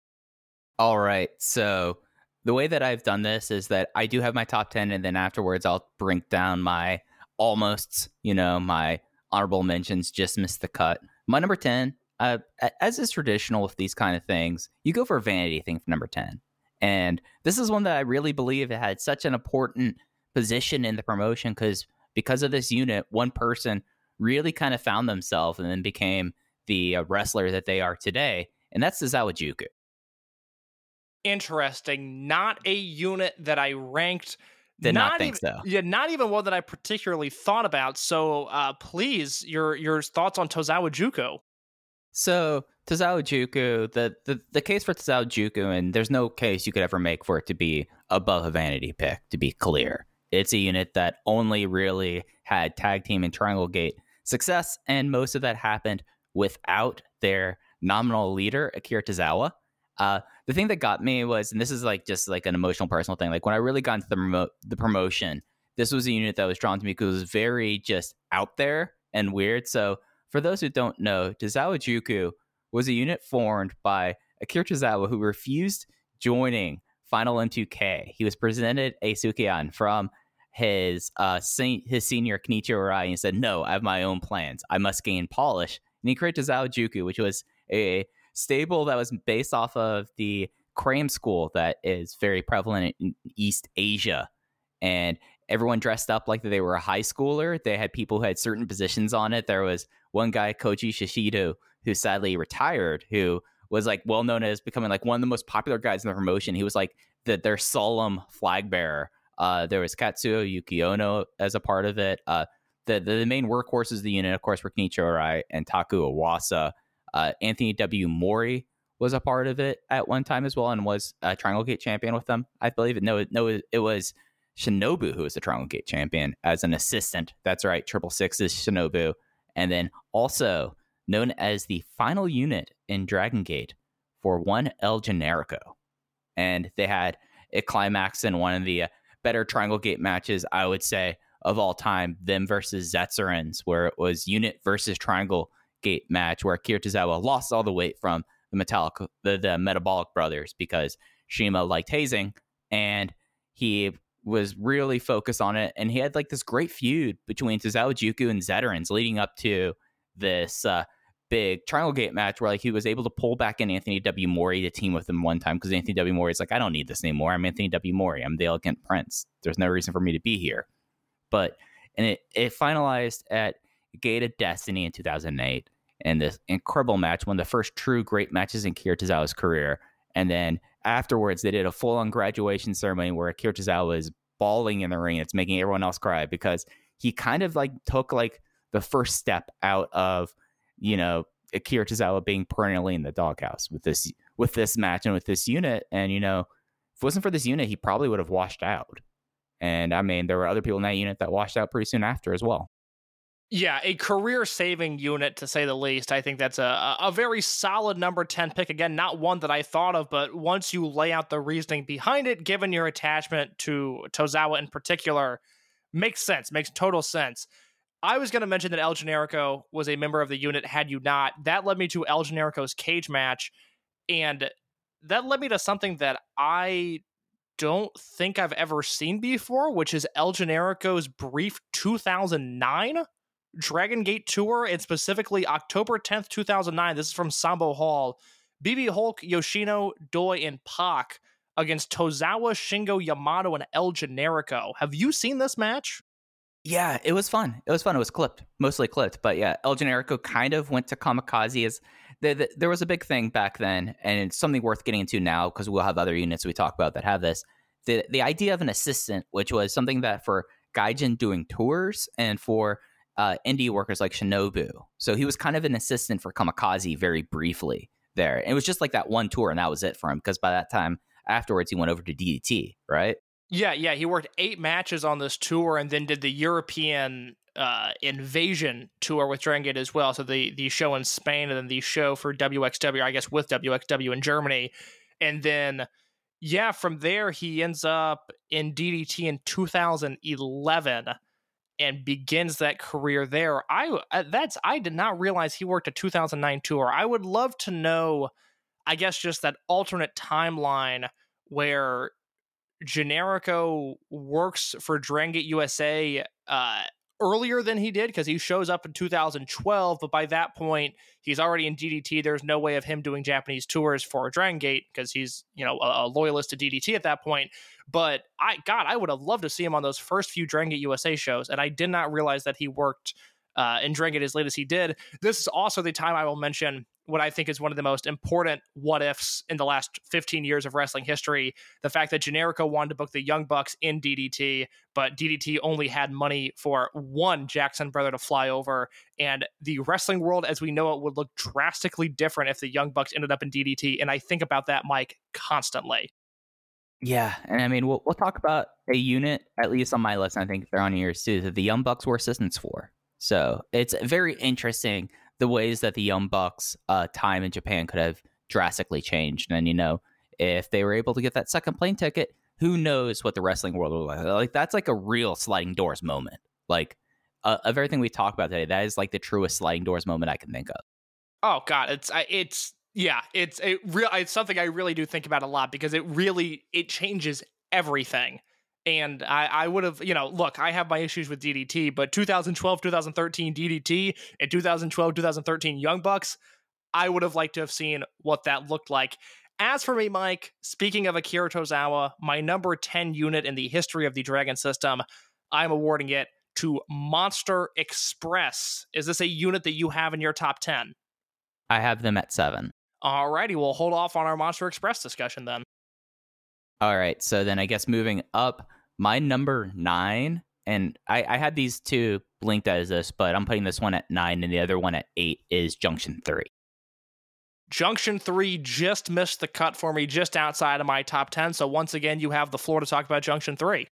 All right. So the way that I've done this is that I do have my top 10, and then afterwards I'll bring down my almost, you know, my honorable mentions, just missed the cut. My number 10, uh, as is traditional with these kind of things, you go for a vanity thing for number 10. And this is one that I really believe it had such an important position in the promotion because because of this unit, one person really kind of found themselves and then became the uh, wrestler that they are today, and that's Tozawa Juku. Interesting. Not a unit that I ranked. Did not, not think even, so. Yeah, not even one that I particularly thought about. So, uh, please, your your thoughts on Tozawa Juku. So Tozawa Juku, the, the the case for Tozawa Juku, and there's no case you could ever make for it to be above a vanity pick. To be clear, it's a unit that only really had tag team and Triangle Gate success, and most of that happened without their nominal leader, Akira Tozawa. Uh, the thing that got me was, and this is like just like an emotional, personal thing. Like when I really got into the the promotion, this was a unit that was drawn to me because it was very just out there and weird. So for those who don't know, Tozawa Juku was a unit formed by Akira Tozawa who refused joining Final M2K. He was presented a Sukiyan from his uh his senior Kenichiro Arai and said, "No, I have my own plans. I must gain polish." And he created Zaojuku, which was a stable that was based off of the Cram school that is very prevalent in East Asia, and everyone dressed up like they were a high schooler. They had people who had certain positions on it. There was one guy, Koji Shishido, who sadly retired, who was like well known as becoming like one of the most popular guys in the promotion. He was like the, their solemn flag bearer uh, there was Katsuo Yukiono as a part of it. Uh, the, the, the main workhorses of the unit, of course, were Kenichiro Arai and Taku Iwasa. Uh, Anthony W. Mori was a part of it at one time as well, and was a Triangle Gate champion with them. I believe. No, no, it was Shinobu who was the Triangle Gate champion as an assistant. That's right, Triple Six is Shinobu, and then also known as the final unit in Dragon Gate for one El Generico, and they had a climax in one of the uh, better Triangle Gate matches, I would say, of all time, them versus Zetsurans, where it was unit versus Triangle Gate match where Akira Tozawa lost all the weight from the metallic the, the metabolic brothers because Shima liked hazing and he was really focused on it and he had like this great feud between Tozawa Juku and Zetterans leading up to this uh, big Triangle Gate match where like he was able to pull back in Anthony W. Mori to team with him one time because Anthony W. Mori is like, I don't need this anymore. I'm Anthony W. Mori. I'm the elegant prince. There's no reason for me to be here. But and it it finalized at Gate of Destiny in 2008 and this incredible match, one of the first true great matches in Akira Tozawa's career. And then afterwards, they did a full on graduation ceremony where Akira Tozawa is bawling in the ring. It's making everyone else cry because he kind of like took like the first step out of you know, Akira Tozawa being perennially in the doghouse with this with this match and with this unit. And you know, if it wasn't for this unit, he probably would have washed out. And I mean, there were other people in that unit that washed out pretty soon after as well. Yeah, a career saving unit to say the least. I think that's a a very solid number 10 pick. Again, not one that I thought of, but once you lay out the reasoning behind it, given your attachment to Tozawa in particular, makes sense, makes total sense. I was going to mention that El Generico was a member of the unit had you not. That led me to El Generico's cage match. And that led me to something that I don't think I've ever seen before, which is El Generico's brief 2009 Dragon Gate tour, and specifically October 10th, 2009. This is from Sanbo Hall. BB Hulk, Yoshino, Doi, and Pac against Tozawa, Shingo, Yamato, and El Generico. Have you seen this match? Yeah, it was fun. It was fun. It was clipped, mostly clipped. But yeah, El Generico kind of went to Kamikaze as the, the, there was a big thing back then, and it's something worth getting into now because we'll have other units we talk about that have this. The the idea of an assistant, which was something that for Gaijin doing tours and for uh, indie workers like Shinobu. So he was kind of an assistant for Kamikaze very briefly there. And it was just like that one tour, and that was it for him because by that time afterwards he went over to DDT, right? Yeah, yeah. He worked eight matches on this tour and then did the European uh, invasion tour with Dragon Gate as well. So the the show in Spain and then the show for WXW, I guess, with WXW in Germany. And then, yeah, from there, he ends up in DDT in 2011 and begins that career there. I uh, that's I did not realize he worked a 2009 tour. I would love to know, I guess, just that alternate timeline where Generico works for Dragon Gate USA uh, earlier than he did because he shows up in 2012, but by that point he's already in DDT. There's no way of him doing Japanese tours for Drangate because he's you know a, a, loyalist to DDT at that point. But I God, I would have loved to see him on those first few Dragon Gate USA shows, and I did not realize that he worked uh, in Dragon as late as he did. This is also the time I will mention what I think is one of the most important what ifs in the last 15 years of wrestling history. The fact that Generico wanted to book the Young Bucks in DDT, but DDT only had money for one Jackson brother to fly over. And the wrestling world as we know it would look drastically different if the Young Bucks ended up in DDT. And I think about that, Mike, constantly. Yeah, and I mean, we'll, we'll talk about a unit, at least on my list, I think they're on yours too, that the Young Bucks were assistants for. So it's very interesting the ways that the Young Bucks' uh, time in Japan could have drastically changed. And you know, if they were able to get that second plane ticket, who knows what the wrestling world will like? Like that's like a real sliding doors moment. Like uh, of everything we talk about today, that is like the truest sliding doors moment I can think of. Oh God, it's it's yeah, it's it real. It's something I really do think about a lot because it really it changes everything. And I, I would have, you know, look, I have my issues with DDT, but 2012, 2013 DDT and 2012, 2013 Young Bucks, I would have liked to have seen what that looked like. As for me, Mike, speaking of Akira Tozawa, my number 10 unit in the history of the Dragon system, I'm awarding it to Monster Express. Is this a unit that you have in your top 10? I have them at seven. Alrighty, we'll hold off on our Monster Express discussion then. All right, so then I guess moving up, my number nine, and I, I had these two linked as this, but I'm putting this one at nine and the other one at eight is Junction Three. Junction 3 just missed the cut for me, just outside of my top 10. So once again, you have the floor to talk about Junction 3.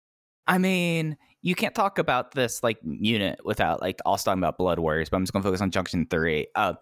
I mean, you can't talk about this like unit without like also talking about Blood Warriors, but I'm just gonna focus on Junction 3. Uh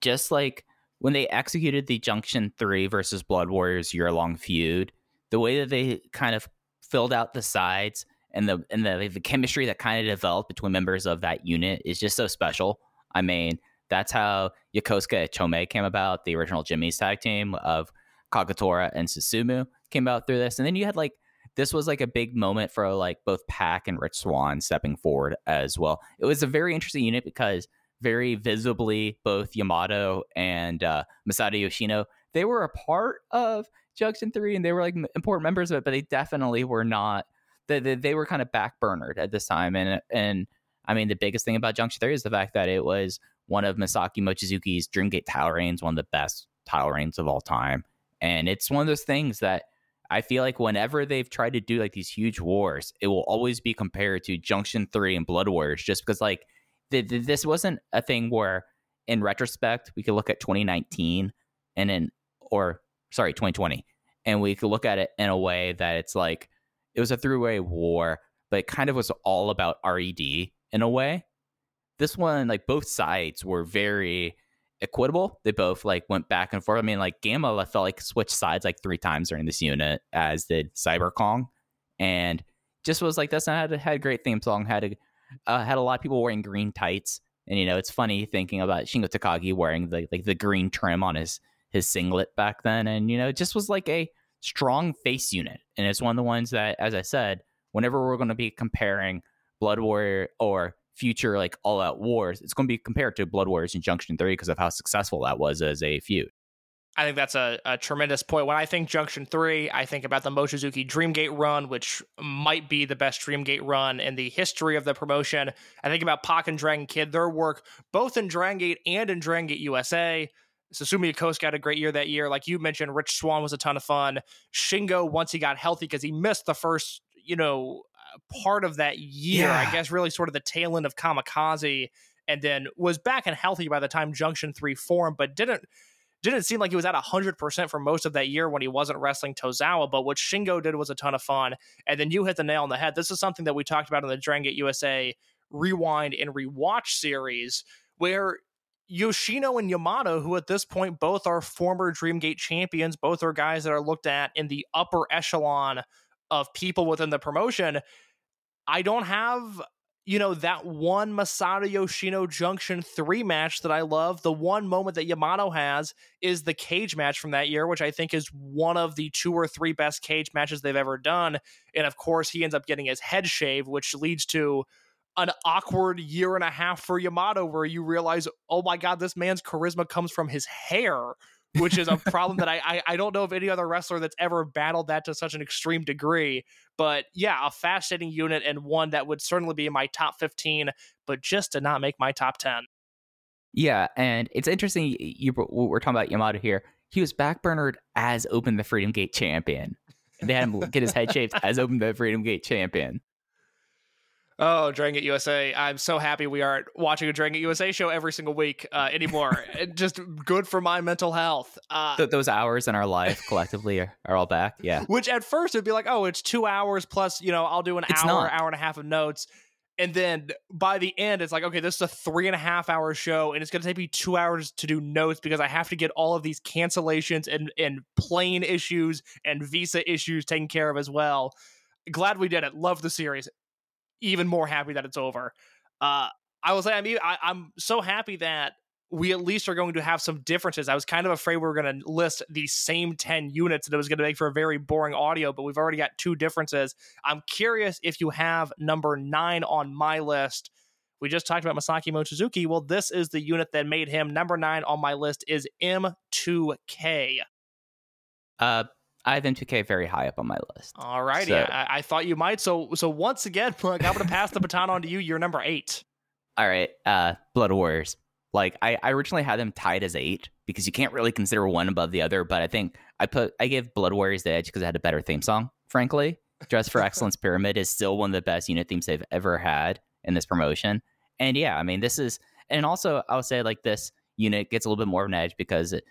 just like when they executed the Junction 3 versus Blood Warriors year long feud, the way that they kind of filled out the sides and the and the, the chemistry that kind of developed between members of that unit is just so special. I mean, that's how Yokosuka Chome came about, the original Jimmy's tag team of Kagetora and Susumu came out through this. And then you had like this was like a big moment for like both Pac and Rich Swann stepping forward as well. It was a very interesting unit because very visibly both Yamato and uh, Masato Yoshino they were a part of Junction Three, and they were like important members of it, but they definitely were not. They, they, they were kind of backburnered at this time, and and I mean the biggest thing about Junction Three is the fact that it was one of Masaki Mochizuki's Dreamgate title reigns, one of the best title reigns of all time, and it's one of those things that I feel like whenever they've tried to do like these huge wars, it will always be compared to Junction Three and Blood Warriors, just because like this wasn't a thing where, in retrospect, we could look at 2019 and then or sorry, 2020. And we could look at it in a way that it's like it was a three way war, but it kind of was all about RED in a way. This one, like both sides were very equitable. They both like went back and forth. I mean, like Gamma I felt like switched sides like three times during this unit, as did Cyber Kong, and just was like this. had had a great theme song. Had a uh, had a lot of people wearing green tights, and you know it's funny thinking about Shingo Takagi wearing the like the green trim on his his singlet back then, and you know, it just was like a strong face unit, and it's one of the ones that, as I said, whenever we're going to be comparing Blood Warrior or future like All Out Wars, it's going to be compared to Blood Warriors and Junction Three because of how successful that was as a feud. I think that's a, a tremendous point. When I think Junction 3, I think about the Mochizuki Dreamgate run, which might be the best Dreamgate run in the history of the promotion. I think about Pac and Dragon Kid, their work both in Dragon Gate and in Dragon Gate USA. Susumu Yokosuka had a great year that year. Like you mentioned, Rich Swann was a ton of fun. Shingo, once he got healthy, because he missed the first, you know, uh, part of that year, Yeah. I guess really sort of the tail end of Kamikaze, and then was back and healthy by the time Junction 3 formed, but didn't didn't seem like he was at 100% for most of that year when he wasn't wrestling Tozawa. But what Shingo did was a ton of fun. And then you hit the nail on the head. This is something that we talked about in the Dragon Gate USA Rewind and Rewatch series, where Yoshino and Yamato, who at this point both are former Dreamgate champions, both are guys that are looked at in the upper echelon of people within the promotion. I don't have you know, that one Masato Yoshino Junction 3 match that I love, the one moment that Yamato has is the cage match from that year, which I think is one of the two or three best cage matches they've ever done. And of course, he ends up getting his head shaved, which leads to an awkward year and a half for Yamato where you realize, oh my God, this man's charisma comes from his hair. Which is a problem that I, I I don't know of any other wrestler that's ever battled that to such an extreme degree. But yeah, a fascinating unit and one that would certainly be in my top 15, but just did not make my top 10. Yeah, and it's interesting. You we're talking about Yamato here. He was backburnered as Open the Freedom Gate champion. They had him get his head shaved as Open the Freedom Gate champion. Oh, Dragon Gate USA. I'm so happy we aren't watching a Dragon Gate USA show every single week uh, anymore. Just good for my mental health. Uh, Th- those hours in our life collectively are, are all back. Yeah, which at first it'd be like, oh, it's two hours plus, you know, I'll do an It's hour, not. hour and a half of notes. And then by the end, it's like, okay, this is a three and a half hour show, and it's going to take me two hours to do notes because I have to get all of these cancellations and, and plane issues and visa issues taken care of as well. Glad we did it. Love the series. Even more happy that it's over. Uh, I will say, I mean, I, I'm so happy that we at least are going to have some differences. I was kind of afraid we were going to list the same 10 units and it was going to make for a very boring audio, but we've already got two differences. I'm curious if you have number nine on my list. We just talked about Masaki Mochizuki. Well, this is the unit that made him number nine on my list is M2K. uh, I have M2K very high up on my list. All righty. So- I, I thought you might. So, so once again, Plunk, I'm going to pass the baton on to you. You're number eight. All right, uh, Blood Warriors. Like I, I originally had them tied as eight because you can't really consider one above the other. But I think I put I gave Blood Warriors the edge because I had a better theme song. Frankly, Dress for Excellence Pyramid is still one of the best unit themes they've ever had in this promotion. And yeah, I mean this is, and also I'll say like this unit gets a little bit more of an edge because it,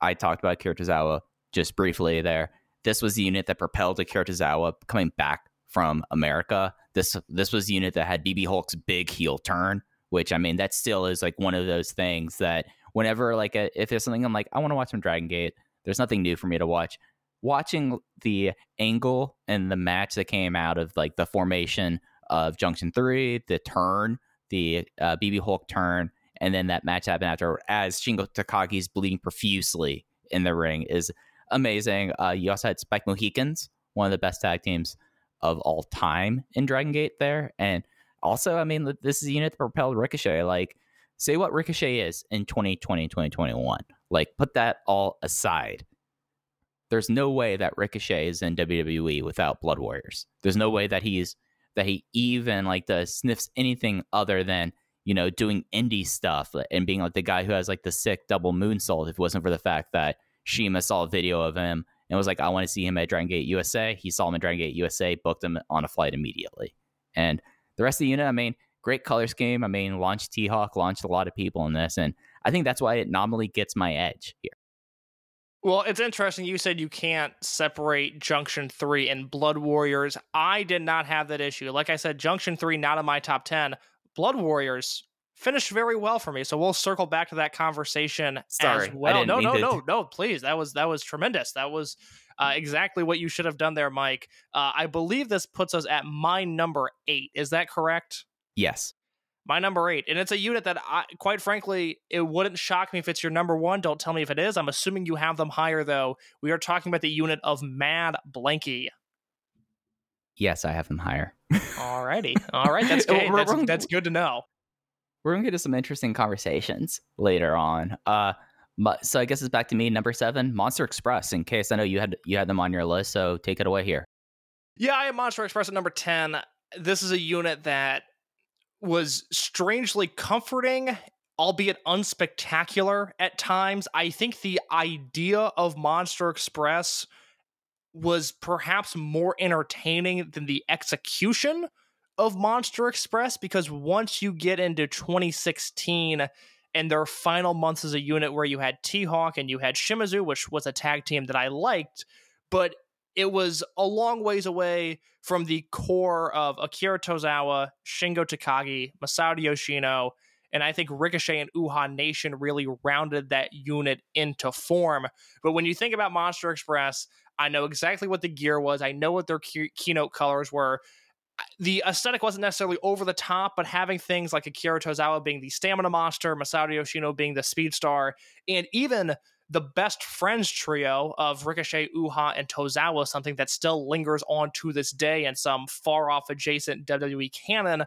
I talked about Akira Tozawa just briefly there. This was the unit that propelled Akira Tozawa coming back from America. This this was the unit that had BB Hulk's big heel turn which I mean that still is like one of those things that whenever like a, if there's something I'm like I want to watch some Dragon Gate, there's nothing new for me to watch. Watching the angle and the match that came out of like the formation of Junction Three, the turn, the uh, BB Hulk turn, and then that match happened after as Shingo Takagi's bleeding profusely in the ring is amazing. Uh, you also had Spike Mohicans, one of the best tag teams of all time in Dragon Gate there, and also, I mean, this is a unit that propelled Ricochet. Like, say what Ricochet is in 2020, 2021. Like, put that all aside. There's no way that Ricochet is in WWE without Blood Warriors. There's no way that he's that he even like does sniffs anything other than you know doing indie stuff and being like the guy who has like the sick double moonsault. If it wasn't for the fact that Shima saw a video of him and was like, I want to see him at Dragon Gate USA. He saw him at Dragon Gate USA, booked him on a flight immediately, and the rest of the unit, I mean, great color scheme. I mean, launched T Hawk, launched a lot of people in this, and I think that's why it nominally gets my edge here. Well, it's interesting. You said you can't separate Junction 3 and Blood Warriors. I did not have that issue. Like I said, Junction 3 not in my top 10. Blood Warriors finished very well for me. So we'll circle back to that conversation Sorry, as well. No, no, to- no, no, please. That was that was tremendous. That was uh, exactly what you should have done there, Mike. Uh, I believe this puts us at my number 8. Is that correct? Yes. my number eight. And it's a unit that, I, quite frankly, it wouldn't shock me if it's your number one. Don't tell me if it is. I'm assuming you have them higher, though. We are talking about the unit of Mad Blankey. Yes, I have them higher. Alrighty. All right. That's good. That's, that's good to know. We're gonna get to some interesting conversations later on. Uh, so I guess it's back to me, number seven, Monster Express. In case I know you had you had them on your list, so take it away here. Yeah, I have Monster Express at number 10. This is a unit that was strangely comforting, albeit unspectacular at times. I think the idea of Monster Express was perhaps more entertaining than the execution of Monster Express because once you get into 2016 and their final months as a unit where you had T Hawk and you had Shimizu, which was a tag team that I liked, but it was a long ways away from the core of Akira Tozawa, Shingo Takagi, Masato Yoshino, and I think Ricochet and Uhaa Nation really rounded that unit into form. But when you think about Monster Express, I know exactly what the gear was. I know what their key- keynote colors were. The aesthetic wasn't necessarily over the top, but having things like Akira Tozawa being the stamina monster, Masato Yoshino being the speed star, and even the best friends trio of Ricochet, Uhaa, and Tozawa, something that still lingers on to this day in some far off adjacent WWE canon.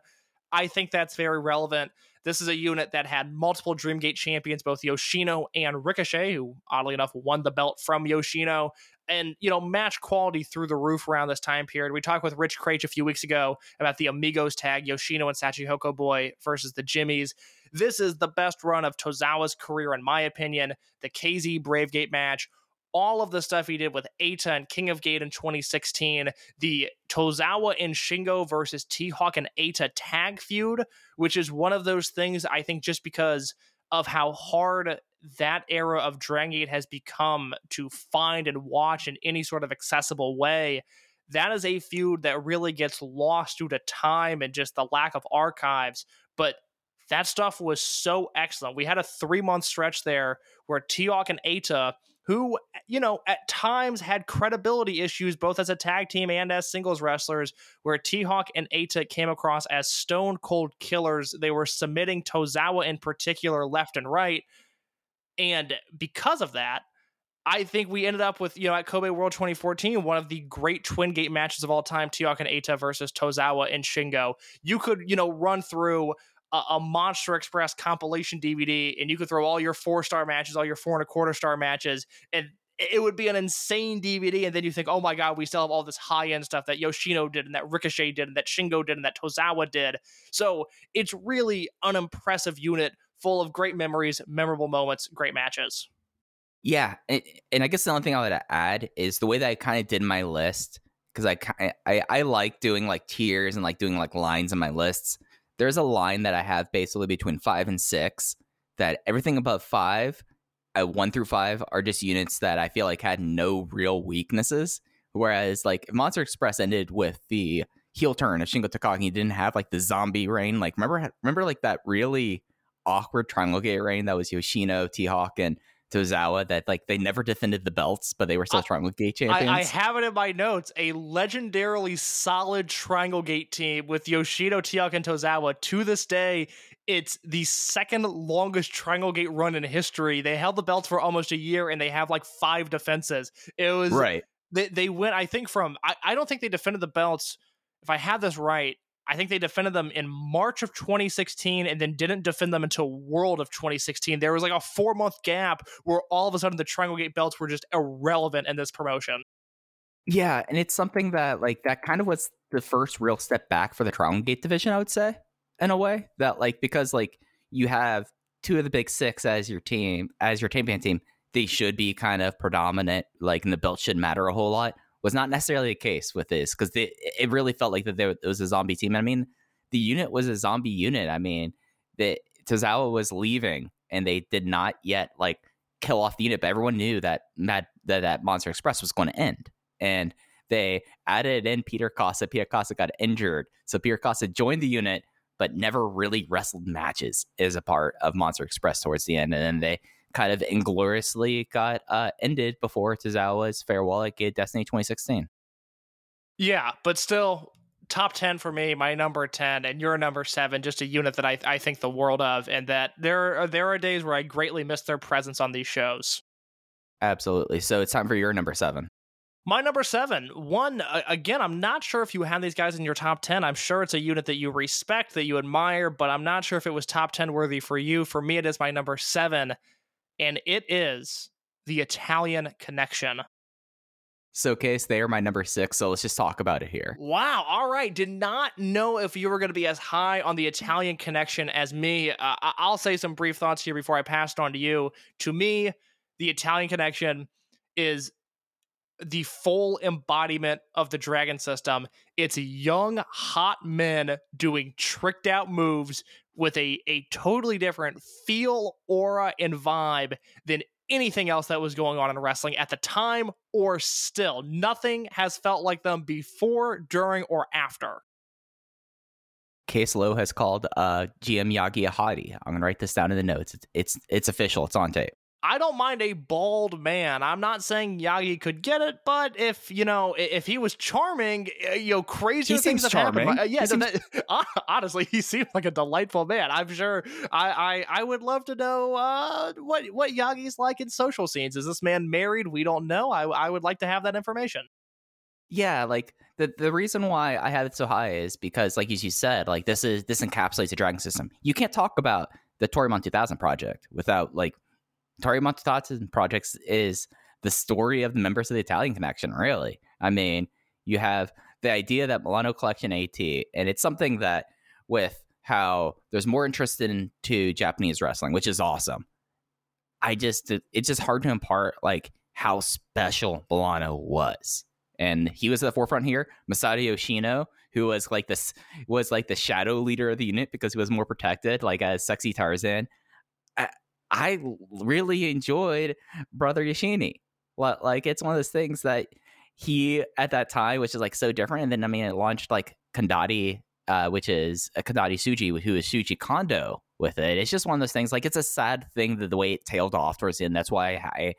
I think that's very relevant. This is a unit that had multiple Dreamgate champions, both Yoshino and Ricochet, who oddly enough won the belt from Yoshino. And, you know, match quality through the roof around this time period. We talked with Rich Craich a few weeks ago about the Amigos tag, Yoshino and Shachihoko Boy versus the Jimmies. This is the best run of Tozawa's career, in my opinion. The KZ Bravegate match, all of the stuff he did with Eita and King of Gate in 2016, the Tozawa and Shingo versus T Hawk and Eita tag feud, which is one of those things I think just because of how hard that era of Dragon Gate has become to find and watch in any sort of accessible way. That is a feud that really gets lost due to time and just the lack of archives. But that stuff was so excellent. We had a three month stretch there where T Hawk and Eita who, you know, at times had credibility issues both as a tag team and as singles wrestlers, where T Hawk and Eita came across as stone cold killers. They were submitting Tozawa in particular left and right. And because of that, I think we ended up with, you know, at Kobe World 2014, one of the great twin gate matches of all time, T Hawk and Eita versus Tozawa and Shingo. You could, you know, run through a, a Monster Express compilation DVD, and you could throw all your four star matches, all your four and a quarter star matches, and it would be an insane DVD. And then you think, oh my God, we still have all this high end stuff that Yoshino did, and that Ricochet did, and that Shingo did, and that Tozawa did. So it's really an impressive unit full of great memories, memorable moments, great matches. Yeah, and, and I guess the only thing I would add is the way that I kind of did my list because I, I I like doing like tiers and like doing like lines in my lists. There's a line that I have basically between five and six that everything above five, uh, one through five, are just units that I feel like had no real weaknesses. Whereas like Monster Express ended with the heel turn of Shingo Takagi, He didn't have like the zombie rain. Like remember remember like that really awkward triangle gate rain that was Yoshino, T Hawk, and Tozawa that like they never defended the belts, but they were still I- Triangle Gate champions. I, I have it in my notes a legendarily solid Triangle Gate team with Yoshino, T Hawk, and Tozawa. To this day, it's the second longest Triangle Gate run in history. They held the belts for almost a year and they have like five defenses. It was right. they, they went, I think, from I, I don't think they defended the belts. If I have this right, I think they defended them in March of 2016 and then didn't defend them until World of 2016. There was like a four month gap where all of a sudden the Triangle Gate belts were just irrelevant in this promotion. Yeah, and it's something that like that kind of was the first real step back for the Triangle Gate division, I would say, in a way. That like because like you have two of the big six as your team, as your team champion team, they should be kind of predominant, like and the belt should matter a whole lot. Was not necessarily the case with this because it really felt like that there was a zombie team. I mean, the unit was a zombie unit. I mean, that Tozawa was leaving and they did not yet like kill off the unit, but everyone knew that that that, that Monster Express was going to end. And they added in Peter Kaasa. Peter Kaasa got injured. So Peter Kaasa joined the unit, but never really wrestled matches as a part of Monster Express towards the end. And then they kind of ingloriously got uh, ended before Tozawa's farewell at Gate Destiny 2016. Yeah, but still, top 10 for me, my number 10, and your number seven, just a unit that I, I think the world of, and that there are, there are days where I greatly miss their presence on these shows. Absolutely. So it's time for your number seven. My number seven, one, again, I'm not sure if you have these guys in your top 10. I'm sure it's a unit that you respect, that you admire, but I'm not sure if it was top 10 worthy for you. For me, it is my number seven, and it is the Italian Connection. So, Case, they are my number six. So let's just talk about it here. Wow. All right. Did not know if you were going to be as high on the Italian connection as me. Uh, I- I'll say some brief thoughts here before I pass it on to you. To me, the Italian connection is the full embodiment of the dragon system. It's young, hot men doing tricked out moves with a, a totally different feel, aura, and vibe than anything else that was going on in wrestling at the time or still. Nothing has felt like them before, during, or after. Case Low has called uh, GM Yagi a hottie. I'm gonna write this down in the notes. It's it's, it's official. It's on tape. I don't mind a bald man. I'm not saying Yagi could get it, but if you know, if he was charming, you know, crazy He things seems have happened. charming. Uh, yeah, He so that- hon- honestly, he seems like a delightful man. I'm sure. I I, I would love to know uh, what what Yagi's like in social scenes. Is this man married? We don't know. I I would like to have that information. Yeah, like the the reason why I had it so high is because, like as you said, like this is this encapsulates the Dragon system. You can't talk about the Toryumon 2000 project without like Toryumon 2000 projects is the story of the members of the Italian connection. Really, I mean, you have the idea that Milano Collection AT, and it's something that with how there's more interest into Japanese wrestling, which is awesome. I just it's just hard to impart like how special Milano was and he was at the forefront here. Masato Yoshino, who was like this was like the shadow leader of the unit because he was more protected, like as sexy Tarzan. I, really enjoyed Brother Yasshi. Like it's one of those things that he at that time, which is like so different. And then I mean, it launched like Condotti, uh, which is a Condotti Shuji, who is Shuji Kondo with it. It's just one of those things. Like it's a sad thing that the way it tailed off towards the end. That's why I,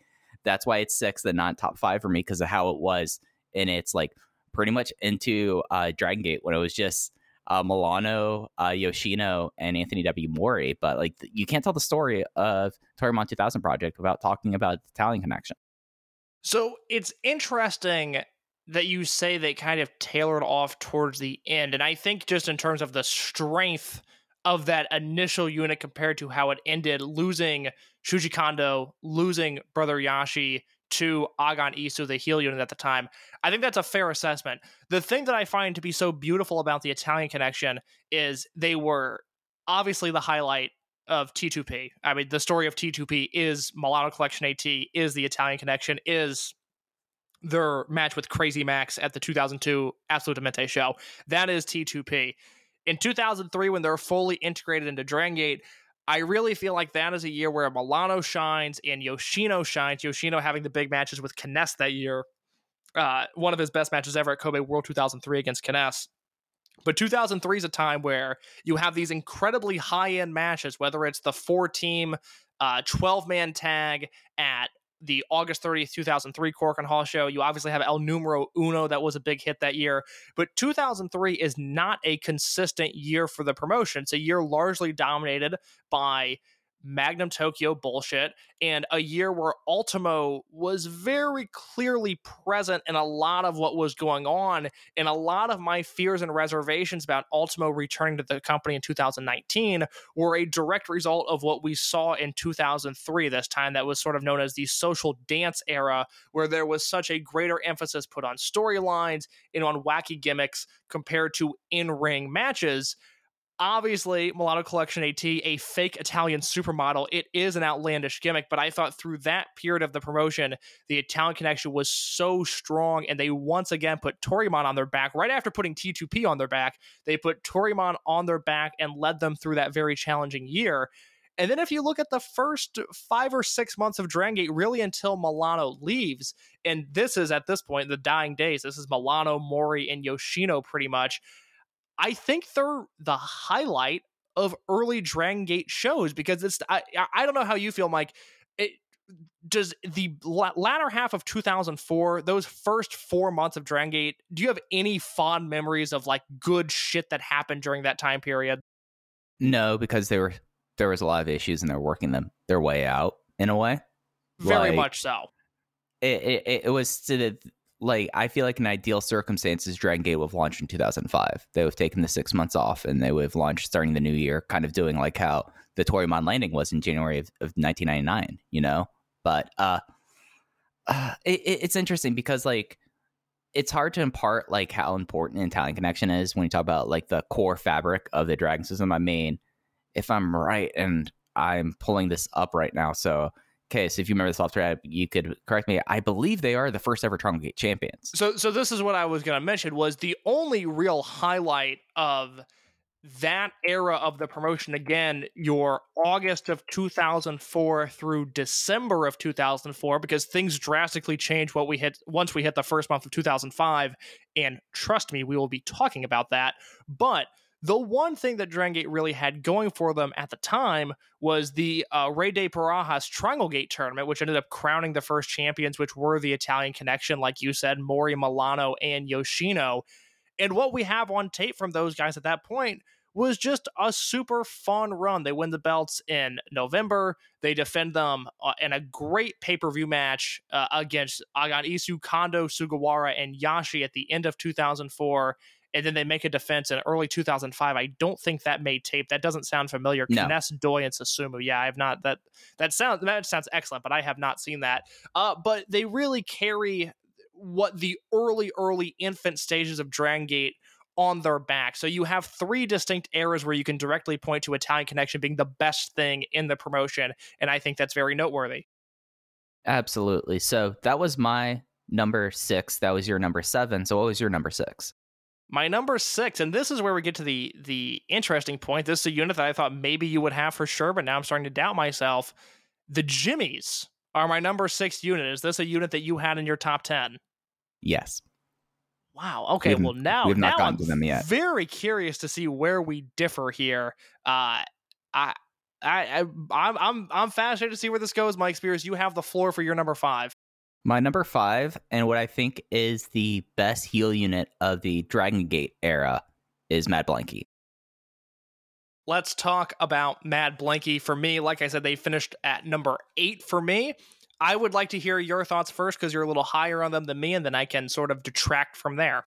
that's why it's six and not top five for me because of how it was and it's like pretty much into uh, Dragon Gate when it was just uh, Milano, uh, Yoshino, and Anthony W. Mori. But like you can't tell the story of Toryumon 2000 Project without talking about the Italian connection. So it's interesting that you say they kind of tailored off towards the end. And I think just in terms of the strength of that initial unit compared to how it ended, losing Shuji Kondo, losing Brother Yasshi to Aagan Iisou, the heel unit at the time, I think that's a fair assessment. The thing that I find to be so beautiful about the Italian connection is they were obviously the highlight of T2P. I mean, the story of T2P is Milano Collection AT, is the Italian connection, is their match with Crazy Max at the 2002 Absolute Demente show. That is T2P. In 2003, when they're fully integrated into Dragon Gate, I really feel like that is a year where Milano shines and Yoshino shines. Yoshino having the big matches with K-ness that year. Uh, one of his best matches ever at Kobe World 2003 against K-ness. But 2003 is a time where you have these incredibly high end matches, whether it's the four team, 12 man tag at the August 30th, 2003 Korakuen Hall show. You obviously have El Numero Uno, that was a big hit that year. But 2003 is not a consistent year for the promotion. It's a year largely dominated by Magnum Tokyo bullshit, and a year where Ultimo was very clearly present in a lot of what was going on. And a lot of my fears and reservations about Ultimo returning to the company in 2019 were a direct result of what we saw in 2003, this time that was sort of known as the social dance era, where there was such a greater emphasis put on storylines and on wacky gimmicks compared to in ring matches obviously Milano Collection AT, a fake Italian supermodel, it is an outlandish gimmick, but I thought through that period of the promotion, the Italian connection was so strong, and they once again put Toryumon on their back. Right after putting T2P on their back, they put Toryumon on their back and led them through that very challenging year. And then if you look at the first five or six months of Dragon Gate, really until Milano leaves, and this is at this point the dying days, this is Milano, Mori, and Yoshino pretty much. I think they're the highlight of early Dragon Gate shows because it's I I don't know how you feel, Mike. It, does the latter half of 2004, those first four months of Dragon Gate, do you have any fond memories of like good shit that happened during that time period? No, because there were there was a lot of issues and they're working them their way out in a way. Very Like- much so. It it, it was to the like I feel like in ideal circumstances, Dragon Gate would have launched in 2005. They would have taken the six months off and they would have launched starting the new year, kind of doing like how the Toryumon landing was in January of, of 1999. You know, but uh, uh it- it's interesting because like it's hard to impart like how important Italian connection is when you talk about like the core fabric of the Dragon system. I mean, if I'm right, and I'm pulling this up right now, so so if you remember the top, you could correct me. I believe they are the first ever Triangle Gate champions. So so this is what I was going to mention was the only real highlight of that era of the promotion again your August of 2004 through December of 2004 because things drastically changed what we hit once we hit the first month of 2005 and trust me we will be talking about that but the one thing that Dragon Gate really had going for them at the time was the uh, Rey de Parejas Triangle Gate tournament, which ended up crowning the first champions, which were the Italian connection, like you said, Mori Milano and Yoshino. And what we have on tape from those guys at that point was just a super fun run. They win the belts in November. They defend them uh, in a great pay per view match uh, against Aagan Iisou, Kondo, Sugawara, and Yasshi at the end of 2004 and then they make a defense in early 2005. I don't think that made tape. That doesn't sound familiar. No. K-ness, Doi, and Susumu. Yeah, I have not. That that sounds that sounds excellent, but I have not seen that. Uh, but they really carry what the early early infant stages of Dragon Gate on their back. So you have three distinct eras where you can directly point to Italian Connection being the best thing in the promotion, and I think that's very noteworthy. Absolutely. So that was my number six. That was your number seven. So what was your number six? My number six, and this is where we get to the the interesting point. This is a unit that I thought maybe you would have for sure, but now I'm starting to doubt myself. The Jimmies are my number six unit. Is this a unit that you had in your top ten? Yes. Wow. Okay. haven't- Well, now we have not now gotten I'm to them yet. very curious to see where we differ here. Uh, I. I, I I'm I'm I'm fascinated to see where this goes. Mike Spears, you have the floor for your number five. My number five, and what I think is the best heal unit of the Dragon Gate era, is Mad Blankey. Let's talk about Mad Blankey. For me, like I said, they finished at number eight for me. I would like to hear your thoughts first because you're a little higher on them than me, and then I can sort of detract from there.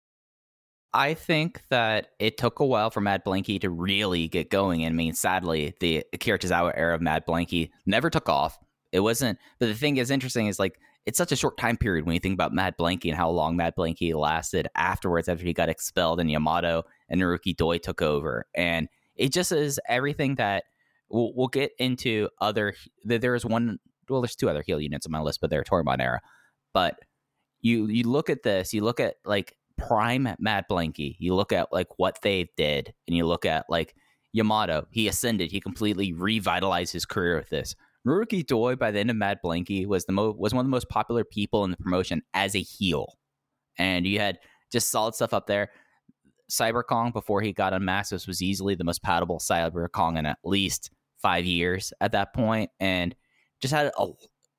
I think that it took a while for Mad Blankey to really get going. And I mean, sadly, the Akira Tozawa era of Mad Blankey never took off. It wasn't, but the thing is interesting is like, it's such a short time period when you think about Mad Blankey and how long Mad Blankey lasted afterwards after he got expelled and Yamato and Naruki Doi took over. And it just is everything that we'll, we'll get into other, there is one, well, there's two other heel units on my list, but they're Toryumon era. But you, you look at this, you look at like prime Mad Blankey, you look at like what they did, and you look at like Yamato, he ascended, he completely revitalized his career with this. Naruki Doi by the end of Mad Blankey was the mo- was one of the most popular people in the promotion as a heel, and you had just solid stuff up there. Cyber Kong before he got unmasked this was easily the most palatable Cyber Kong in at least five years at that point, and just had a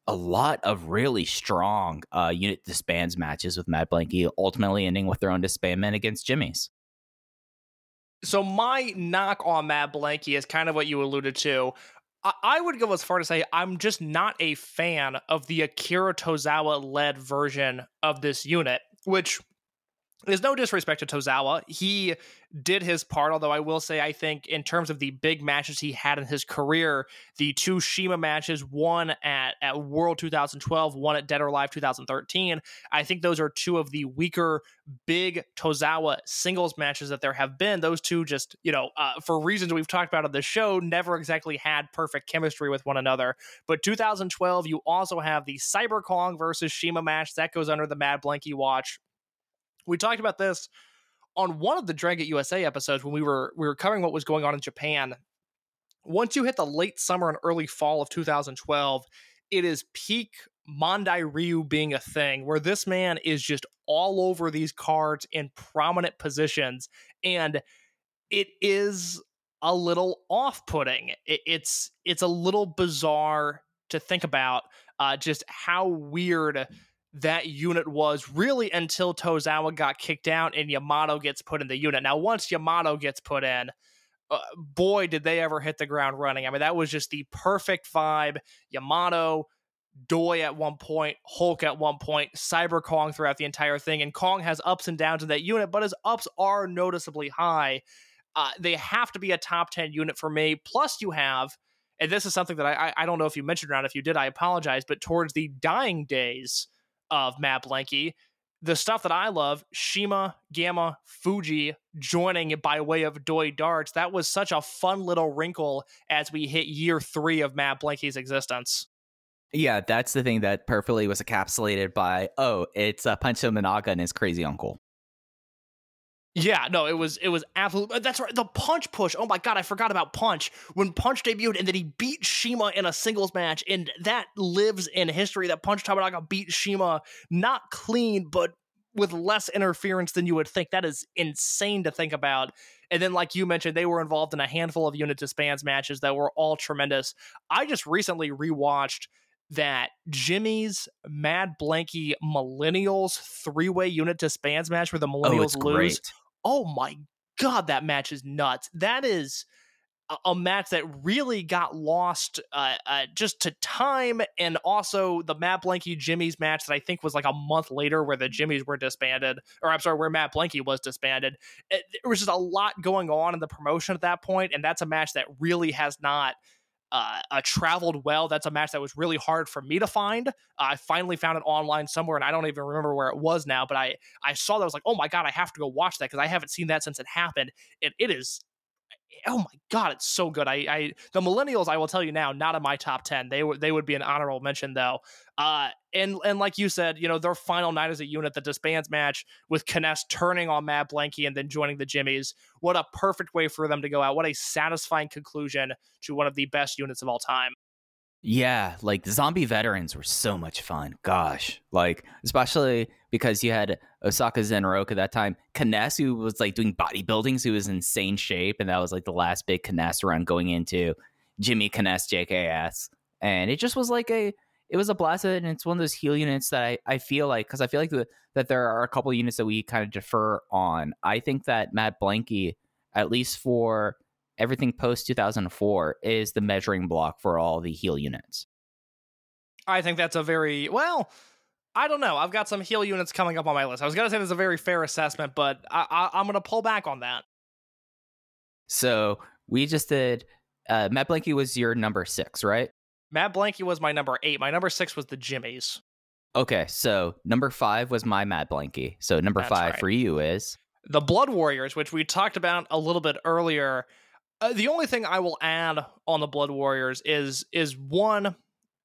a lot of really strong uh, unit disbands matches with Mad Blankey, ultimately ending with their own disbandment against Jimmy's. So my knock on Mad Blankey is kind of what you alluded to. I- would go as far to say I'm just not a fan of the Akira Tozawa led version of this unit, which is no disrespect to Tozawa. He did his part, although I will say, I think, in terms of the big matches he had in his career, the two Shima matches, one at, at World 2012, one at Dead or Alive 2013, I think those are two of the weaker, big Tozawa singles matches that there have been. Those two just, you know, uh, for reasons we've talked about on the show, never exactly had perfect chemistry with one another. But 2012, you also have the Cyber Kong versus Shima match that goes under the Mad Blankey watch. We talked about this on one of the Dragon USA episodes when we were we were covering what was going on in Japan. Once you hit the late summer and early fall of 2012, it is peak Mondai Ryu being a thing where this man is just all over these cards in prominent positions and it is a little off-putting. It, it's it's a little bizarre to think about. uh, just how weird that unit was really until Tozawa got kicked out and Yamato gets put in the unit. Now, once Yamato gets put in, uh, boy, did they ever hit the ground running. I mean, that was just the perfect vibe. Yamato, Doi at one point, Hulk at one point, Cyber Kong throughout the entire thing. And Kong has ups and downs in that unit, but his ups are noticeably high. Uh, they have to be a top 10 unit for me. Plus, you have, and this is something that I, I don't know if you mentioned around. If you did, I apologize. But towards the dying days of Mad Blankey, the stuff that I love, Shima, Gamma, Fuji joining by way of Doi Darts, that was such a fun little wrinkle as we hit year three of Mad Blankey's existence. Yeah, that's the thing that perfectly was encapsulated by, oh, it's uh, Punch Tominaga and his crazy uncle. Yeah, no, it was it was absolutely uh, that's right. The punch push. Oh my god, I forgot about punch. When punch debuted and then he beat Shima in a singles match, and that lives in history. That punch Tominaga beat Shima not clean, but with less interference than you would think. That is insane to think about. And then, like you mentioned, they were involved in a handful of unit disbands matches that were all tremendous. I just recently rewatched that Jimmy's Mad Blankey Millennials three way unit disbands match where the Millennials oh, lose. great. Oh my god, that match is nuts. That is a, a match that really got lost uh, uh, just to time, and also the Mad Blankey Jimmy's match that I think was like a month later, where the Jimmys were disbanded, or I'm sorry, where Mad Blankey was disbanded. It, there was just a lot going on in the promotion at that point, and that's a match that really has not uh, uh, traveled well. That's a match that was really hard for me to find. Uh, I finally found it online somewhere, and I don't even remember where it was now. But I I saw that I was like, oh my god, I have to go watch that because I haven't seen that since it happened. And it is oh my god, it's so good. I, I the millennials, I will tell you now, not in my top ten. They would they would be an honorable mention though. Uh, and and like you said, you know, their final night as a unit, the disbands match with K-ness turning on Mad Blankey and then joining the Jimmies. What a perfect way for them to go out. What a satisfying conclusion to one of the best units of all time. Yeah, like the zombie veterans were so much fun. Gosh, like especially because you had Osaka Zenroku at that time. K-ness, who was like doing bodybuilding, so he was in insane shape, and that was like the last big K-ness run going into Jimmy K-ness JKS, and it just was like a it was a blast, and it's one of those heel units that I, I feel like because I feel like the, that there are a couple units that we kind of defer on. I think that Mad Blankey, at least for everything post 2004 is the measuring block for all the heel units. I think that's a very well. I don't know. I've got some heel units coming up on my list. I was gonna say this is a very fair assessment, but I, I, am gonna pull back on that. So we just did. Uh, Mad Blankey was your number six, right? Mad Blankey was my number eight. My number six was the Jimmies. Okay, so number five was my Mad Blankey. So number That's five right. for you is the Blood Warriors, which we talked about a little bit earlier. Uh, the only thing I will add on the Blood Warriors is is one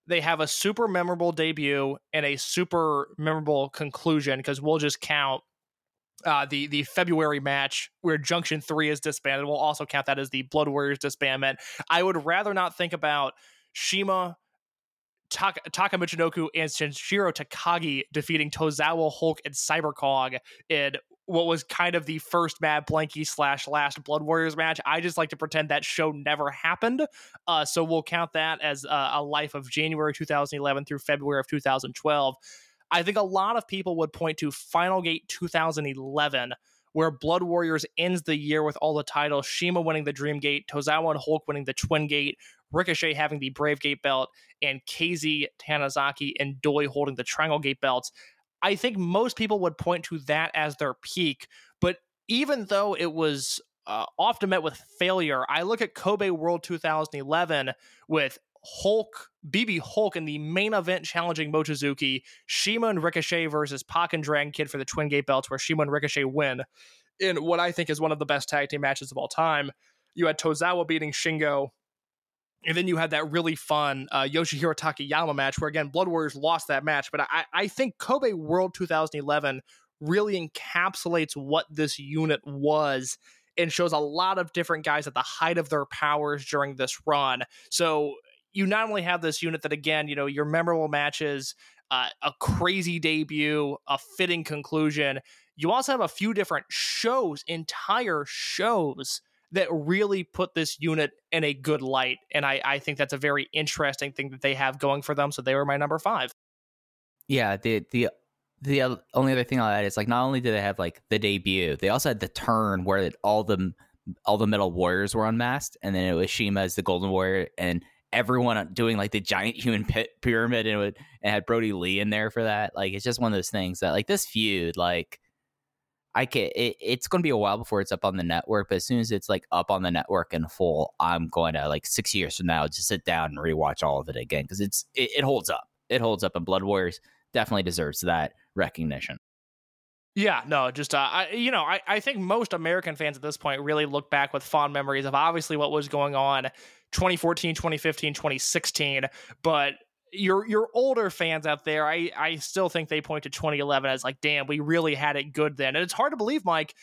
they have a super memorable debut and a super memorable conclusion because we'll just count uh, the the February match where Junction Three is disbanded. We'll also count that as the Blood Warriors disbandment. I would rather not think about Shima, Taka, Michinoku, and Shinjiro Takagi defeating Tozawa, Hulk, and Cyber Kong in what was kind of the first Mad Blankey slash last Blood Warriors match. I just like to pretend that show never happened. Uh, so we'll count that as uh, a life of January 2011 through February of 2012. I think a lot of people would point to Final Gate 2011, where Blood Warriors ends the year with all the titles Shima winning the Dream Gate, Tozawa and Hulk winning the Twin Gate, Ricochet having the Brave Gate belt, and KZ Tanizaki and Doi holding the Triangle Gate belts. I think most people would point to that as their peak. But even though it was uh, often met with failure, I look at Kobe World 2011 with Hulk, BB Hulk in the main event challenging Mochizuki, Shima and Ricochet versus Pac and Dragon Kid for the Twin Gate belts, where Shima and Ricochet win in what I think is one of the best tag team matches of all time. You had Tozawa beating Shingo and then you had that really fun uh, Yoshihiro Takayama match where, again, Blood Warriors lost that match. But I, I think Kobe World 2011 really encapsulates what this unit was and shows a lot of different guys at the height of their powers during this run. So you not only have this unit that, again, you know, your memorable matches, uh, a crazy debut, a fitting conclusion, you also have a few different shows, entire shows that really put this unit in a good light. And I, I think that's a very interesting thing that they have going for them. So they were my number five. Yeah, the the the only other thing I'll add is like not only did they have like the debut, they also had the turn where it- all the all the metal warriors were unmasked, and then it was Shima as the Golden Warrior, and everyone uh, doing like the giant human pyramid, and it would and had Brody Lee in there for that. Like it's just one of those things that like this feud, like I can it, it's going to be a while before it's up on the network, but as soon as it's like up on the network in full, I'm going to like six years from now just sit down and rewatch all of it again because it's it, it holds up. It holds up, and Blood Warriors definitely deserves that recognition. Yeah, no, just uh, I, you know, I, I think most American fans at this point really look back with fond memories of obviously what was going on 2014, 2015, 2016, but your your older fans out there, I I still think they point to 2011 as like, damn, we really had it good then. And it's hard to believe, Mike,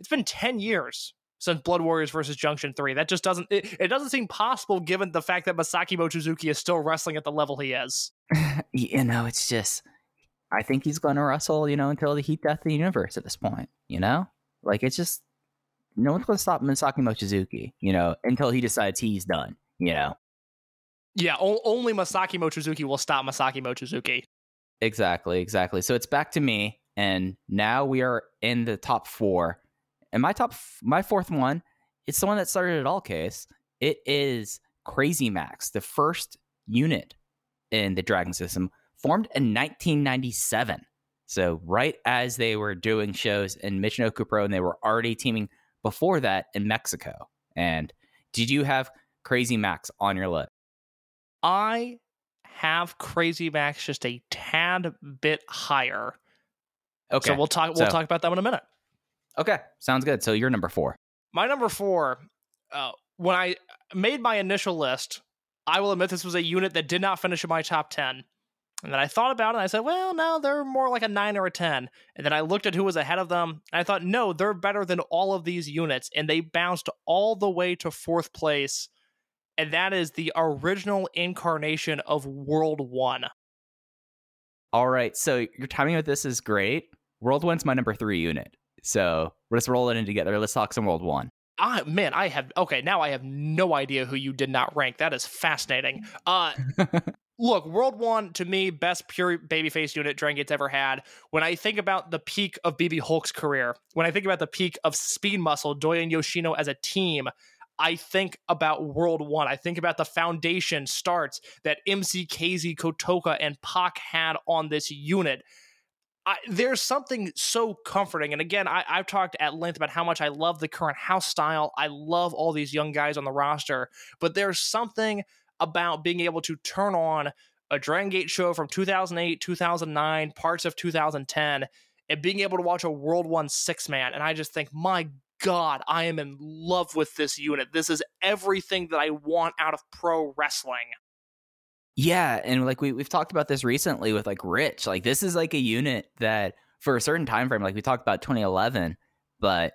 it's been 10 years since Blood Warriors versus Junction 3. That just doesn't it, it doesn't seem possible given the fact that Masaki Mochizuki is still wrestling at the level he is. you know, it's just I think he's going to wrestle, you know, until the heat death of the universe at this point. You know, like it's just no one's going to stop Masaki Mochizuki, you know, until he decides he's done. You know, Yeah, o- only Masaki Mochizuki will stop Masaki Mochizuki. exactly, exactly. So it's back to me, and now we are in the top four. And my top, f- my fourth one, it's the one that started it all. Case it is Crazy Max, the first unit in the Dragon system, formed in 1997. So right as they were doing shows in Michinoku Pro, and they were already teaming before that in Mexico. And did you have Crazy Max on your list? I have Crazy Max just a tad bit higher. Okay, So we'll talk we'll So- talk about that in a minute. okay, sounds good. So you're number four. My number four, uh, when I made my initial list, I will admit this was a unit that did not finish in my top 10. And then I thought about it and I said, well, no, they're more like a 9 or a 10. And then I looked at who was ahead of them and I thought, no, they're better than all of these units. And they bounced all the way to fourth place. And that is the original incarnation of World 1. All right, so your timing with this is great. World One's my number three unit. So let's roll it in together. Let's talk some World One. I man, I have okay. Now I have no idea who you did not rank. That is fascinating. Uh, look, World One to me, best pure babyface unit Dragongate's ever had. When I think about the peak of BB Hulk's career, when I think about the peak of Speed Muscle, Doi and Yoshino as a team, I think about World One. I think about the foundation starts that MC KZ, Kotoka, and Pac had on this unit. I, there's something so comforting. And again, I, I've talked at length about how much I love the current house style. I love all these young guys on the roster, but there's something about being able to turn on a Dragon Gate show from 2008, 2009, parts of 2010, and being able to watch a World One six man. And I just think, my God, I am in love with this unit. This is everything that I want out of pro wrestling. Yeah, and like we we've talked about this recently with like Rich. Like this is like a unit that for a certain time frame, like we talked about 2011, but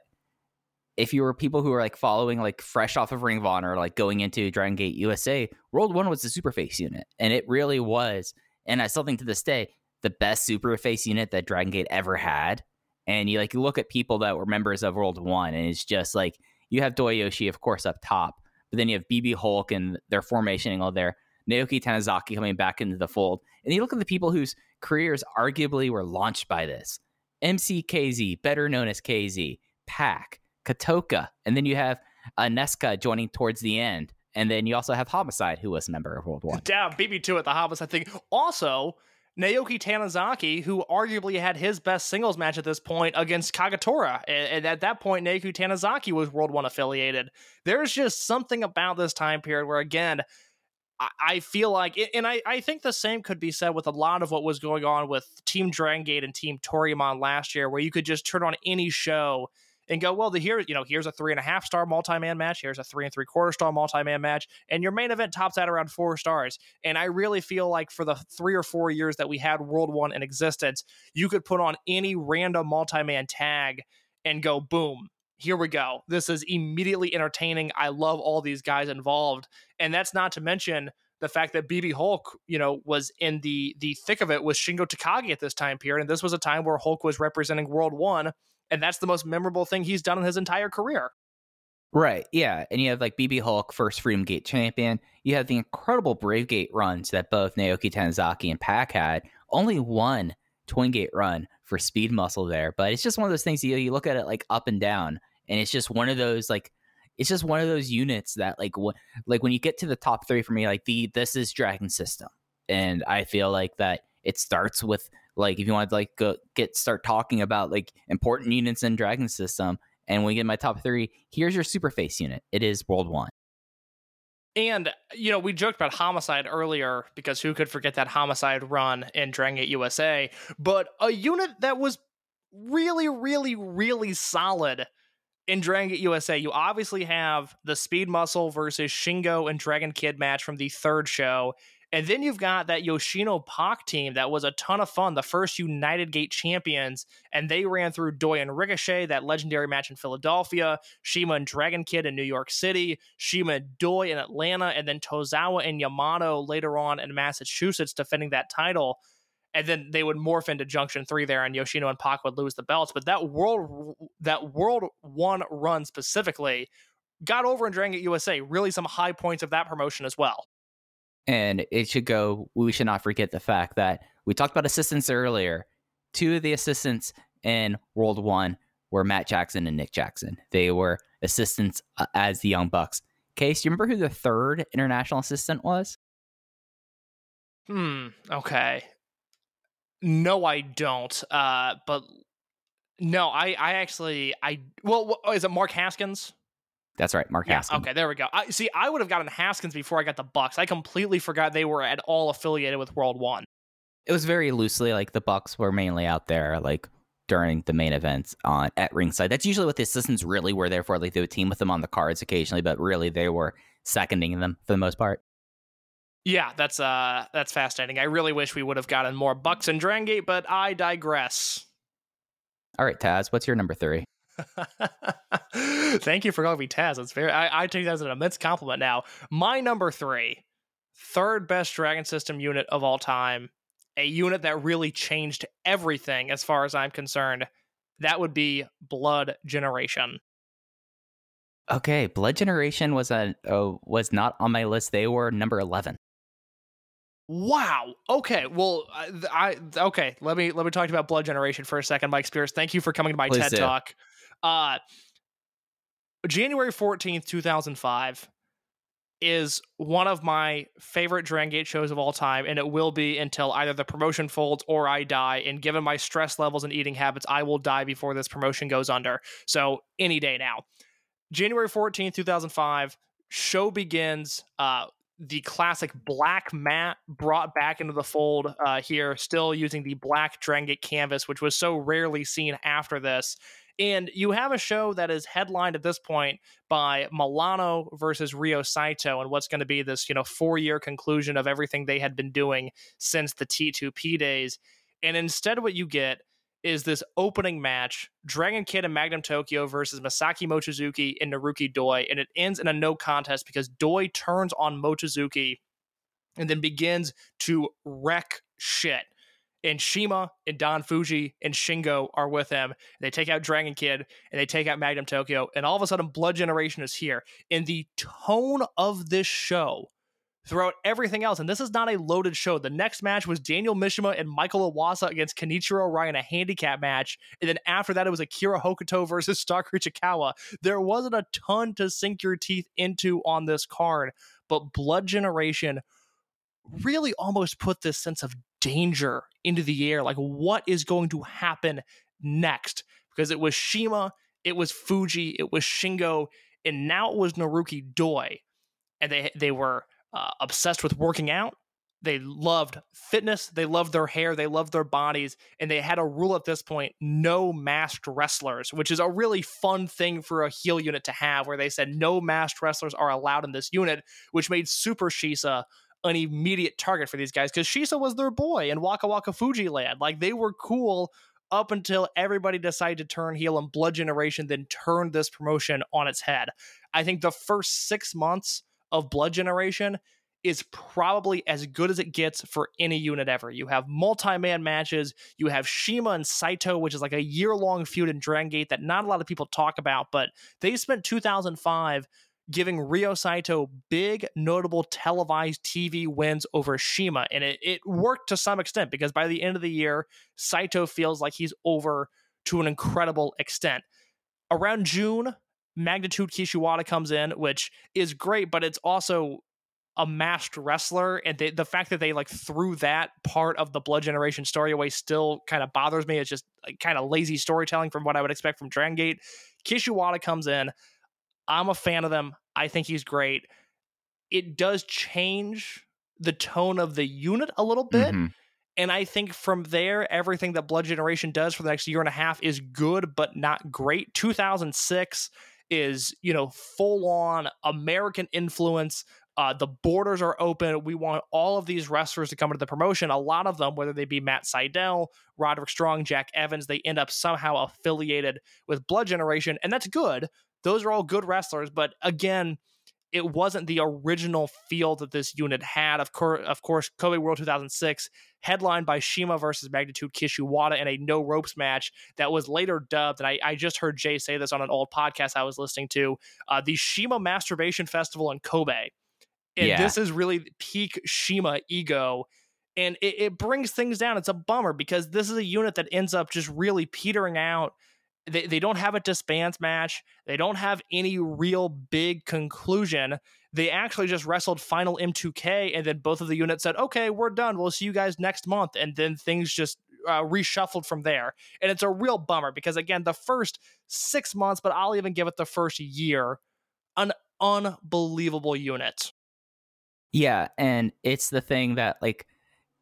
if you were people who were like following like fresh off of Ring of Honor, like going into Dragon Gate USA, World One was the Superface unit, and it really was. And I still think to this day the best Superface unit that Dragon Gate ever had. And you like look at people that were members of World One, and it's just like you have Doyoshi, of course, up top, but then you have BB Hulk and their formation all there. Naoki Tanizaki coming back into the fold. And you look at the people whose careers arguably were launched by this. MCKZ, better known as KZ, Pac, Kotoka, and then you have uh, Aneska joining towards the end. And then you also have Homicide, who was a member of World One. Damn, me to it, the Homicide thing. Also, Naoki Tanizaki, who arguably had his best singles match at this point against Kagetora. And, at that point, Naoki Tanizaki was World 1 affiliated. There's just something about this time period where, again, I, feel like, and I, I think the same could be said with a lot of what was going on with Team Dragon Gate and Team Toryumon last year, where you could just turn on any show and go, well, the here, you know, here's a three and a half star multi-man match, here's a three and three quarter star multi-man match, and your main event tops out around four stars. And I really feel like for the three or four years that we had World One in existence, you could put on any random multi-man tag and go, boom, here we go. This is immediately entertaining. I love all these guys involved. And that's not to mention the fact that BB Hulk, you know, was in the the thick of it with Shingo Takagi at this time period. And this was a time where Hulk was representing World One, and that's the most memorable thing he's done in his entire career. Right, yeah. And you have like BB Hulk, first Freedom Gate champion. You have the incredible Brave Gate runs that both Naoki Tanizaki and Pac had. Only one Twin Gate run for speed muscle there. But it's just one of those things you, you look at it like up and down. And it's just one of those like it's just one of those units that like wh- like when you get to the top three for me, like the this is Dragon System. And I feel like that it starts with like if you want to like go get start talking about like important units in Dragon System, and we get my top three, here's your super face unit. It is World One. And you know, we joked about Homicide earlier because who could forget that Homicide run in Dragon Gate USA? But a unit that was really, really, really solid in Dragon Gate USA. You obviously have the Speed Muscle versus Shingo and Dragon Kid match from the third show. And then you've got that Yoshino Pac team that was a ton of fun, the first United Gate champions, and they ran through Doi and Ricochet, that legendary match in Philadelphia, Shima and Dragon Kid in New York City, Shima and Doi in Atlanta, and then Tozawa and Yamato later on in Massachusetts defending that title. And then they would morph into Junction Three there, and Yoshino and Pac would lose the belts. But that world, that World One run specifically, got over in Dragon Gate USA. Really, some high points of that promotion as well. And it should go, we should not forget the fact that we talked about assistants earlier. Two of the assistants in World One were Matt Jackson and Nick Jackson. They were assistants uh, as the Young Bucks. Case, do you remember who the third international assistant was? Hmm. Okay. No, I don't. Uh, but no, I, I actually, I well, is it Mark Haskins? That's right, Mark Yeah. Haskins. Okay, there we go. I see. I would have gotten Haskins before I got the Bucks. I completely forgot they were at all affiliated with World One. It was very loosely like the Bucks were mainly out there like during the main events on at ringside. That's usually what the assistants really were there for. Like they would team with them on the cards occasionally, but really they were seconding them for the most part. Yeah, that's uh, that's fascinating. I really wish we would have gotten more Bucks and Dragon Gate, but I digress. All right, Taz, what's your number three? Thank you for calling me Taz. That's very. I, I take that as an immense compliment. Now, my number three, third best Dragon System unit of all time, a unit that really changed everything as far as I'm concerned. That would be Blood Generation. Okay, Blood Generation was a uh, was not on my list. They were number eleven. Wow. Okay. Well, I, I okay. Let me let me talk about Blood Generation for a second, Mike Spears. Thank you for coming to my Please TED do. Talk. Uh, January fourteenth, two thousand five, is one of my favorite Dragon Gate shows of all time, and it will be until either the promotion folds or I die. And given my stress levels and eating habits, I will die before this promotion goes under. So any day now. January fourteenth, two thousand five. Show begins. Uh, the classic black mat brought back into the fold uh, here, still using the black Dragon Gate canvas, which was so rarely seen after this. And you have a show that is headlined at this point by Milano versus Ryo Saito, and what's going to be this, you know, four-year conclusion of everything they had been doing since the T2P days. And instead, what you get is this opening match Dragon Kid and Magnum Tokyo versus Masaki Mochizuki and Naruki Doi. And it ends in a no contest because Doi turns on Mochizuki and then begins to wreck shit. And Shima and Don Fuji and Shingo are with him. They take out Dragon Kid and they take out Magnum Tokyo. And all of a sudden, Blood Generation is here. And the tone of this show throughout everything else. And this is not a loaded show. The next match was Daniel Mishima and Michael Iwasa against Kenichiro Arai, in a handicap match. And then after that, it was Akira Hokuto versus Stalker Ichikawa. There wasn't a ton to sink your teeth into on this card, but Blood Generation really almost put this sense of danger into the air. Like, what is going to happen next? Because it was Shima, it was Fuji, it was Shingo, and now it was Naruki Doi. And they they were uh, obsessed with working out. They loved fitness. They loved their hair. They loved their bodies. And they had a rule at this point no masked wrestlers, which is a really fun thing for a heel unit to have, where they said no masked wrestlers are allowed in this unit, which made Super Shisa an immediate target for these guys because Shisa was their boy and Waku Waku Fuji Land. Like they were cool up until everybody decided to turn heel and Blood Generation then turned this promotion on its head. I think the first six months of Blood Generation is probably as good as it gets for any unit ever. You have multi-man matches, you have Shima and Saito, which is like a year-long feud in Dragon Gate that not a lot of people talk about, but they spent 2005 giving Ryo Saito big, notable televised TV wins over Shima. And it, it worked to some extent because by the end of the year, Saito feels like he's over to an incredible extent. Around June, Magnitude Kishiwada comes in, which is great, but it's also a masked wrestler and they, the fact that they like threw that part of the blood generation story away still kind of bothers me it's just like, kind of lazy storytelling from what i would expect from dragon gate kishiwada comes in i'm a fan of them i think he's great it does change the tone of the unit a little bit Mhm. and I think from there, everything that Blood Generation does for the next year and a half is good, but not great. 2006 is, you know, full on American influence. Uh, the borders are open. We want all of these wrestlers to come into the promotion. A lot of them, whether they be Matt Sydal, Roderick Strong, Jack Evans, they end up somehow affiliated with Blood Generation, and that's good. Those are all good wrestlers, but again, it wasn't the original feel that this unit had. Of course, of course, Kobe World 2006, headlined by Shima versus Magnitude Kishiwada in a no ropes match that was later dubbed. And I, I just heard Jay say this on an old podcast I was listening to. Uh, the Shima Masturbation Festival in Kobe, and Yeah. this is really peak Shima ego. And it, it brings things down. It's a bummer because this is a unit that ends up just really petering out they, they don't have a disbands match. They don't have any real big conclusion. They actually just wrestled final M2K, and then both of the units said, okay, we're done. We'll see you guys next month. And then things just uh, reshuffled from there. And it's a real bummer because, again, the first six months, but I'll even give it the first year, an unbelievable unit. Yeah, and it's the thing that like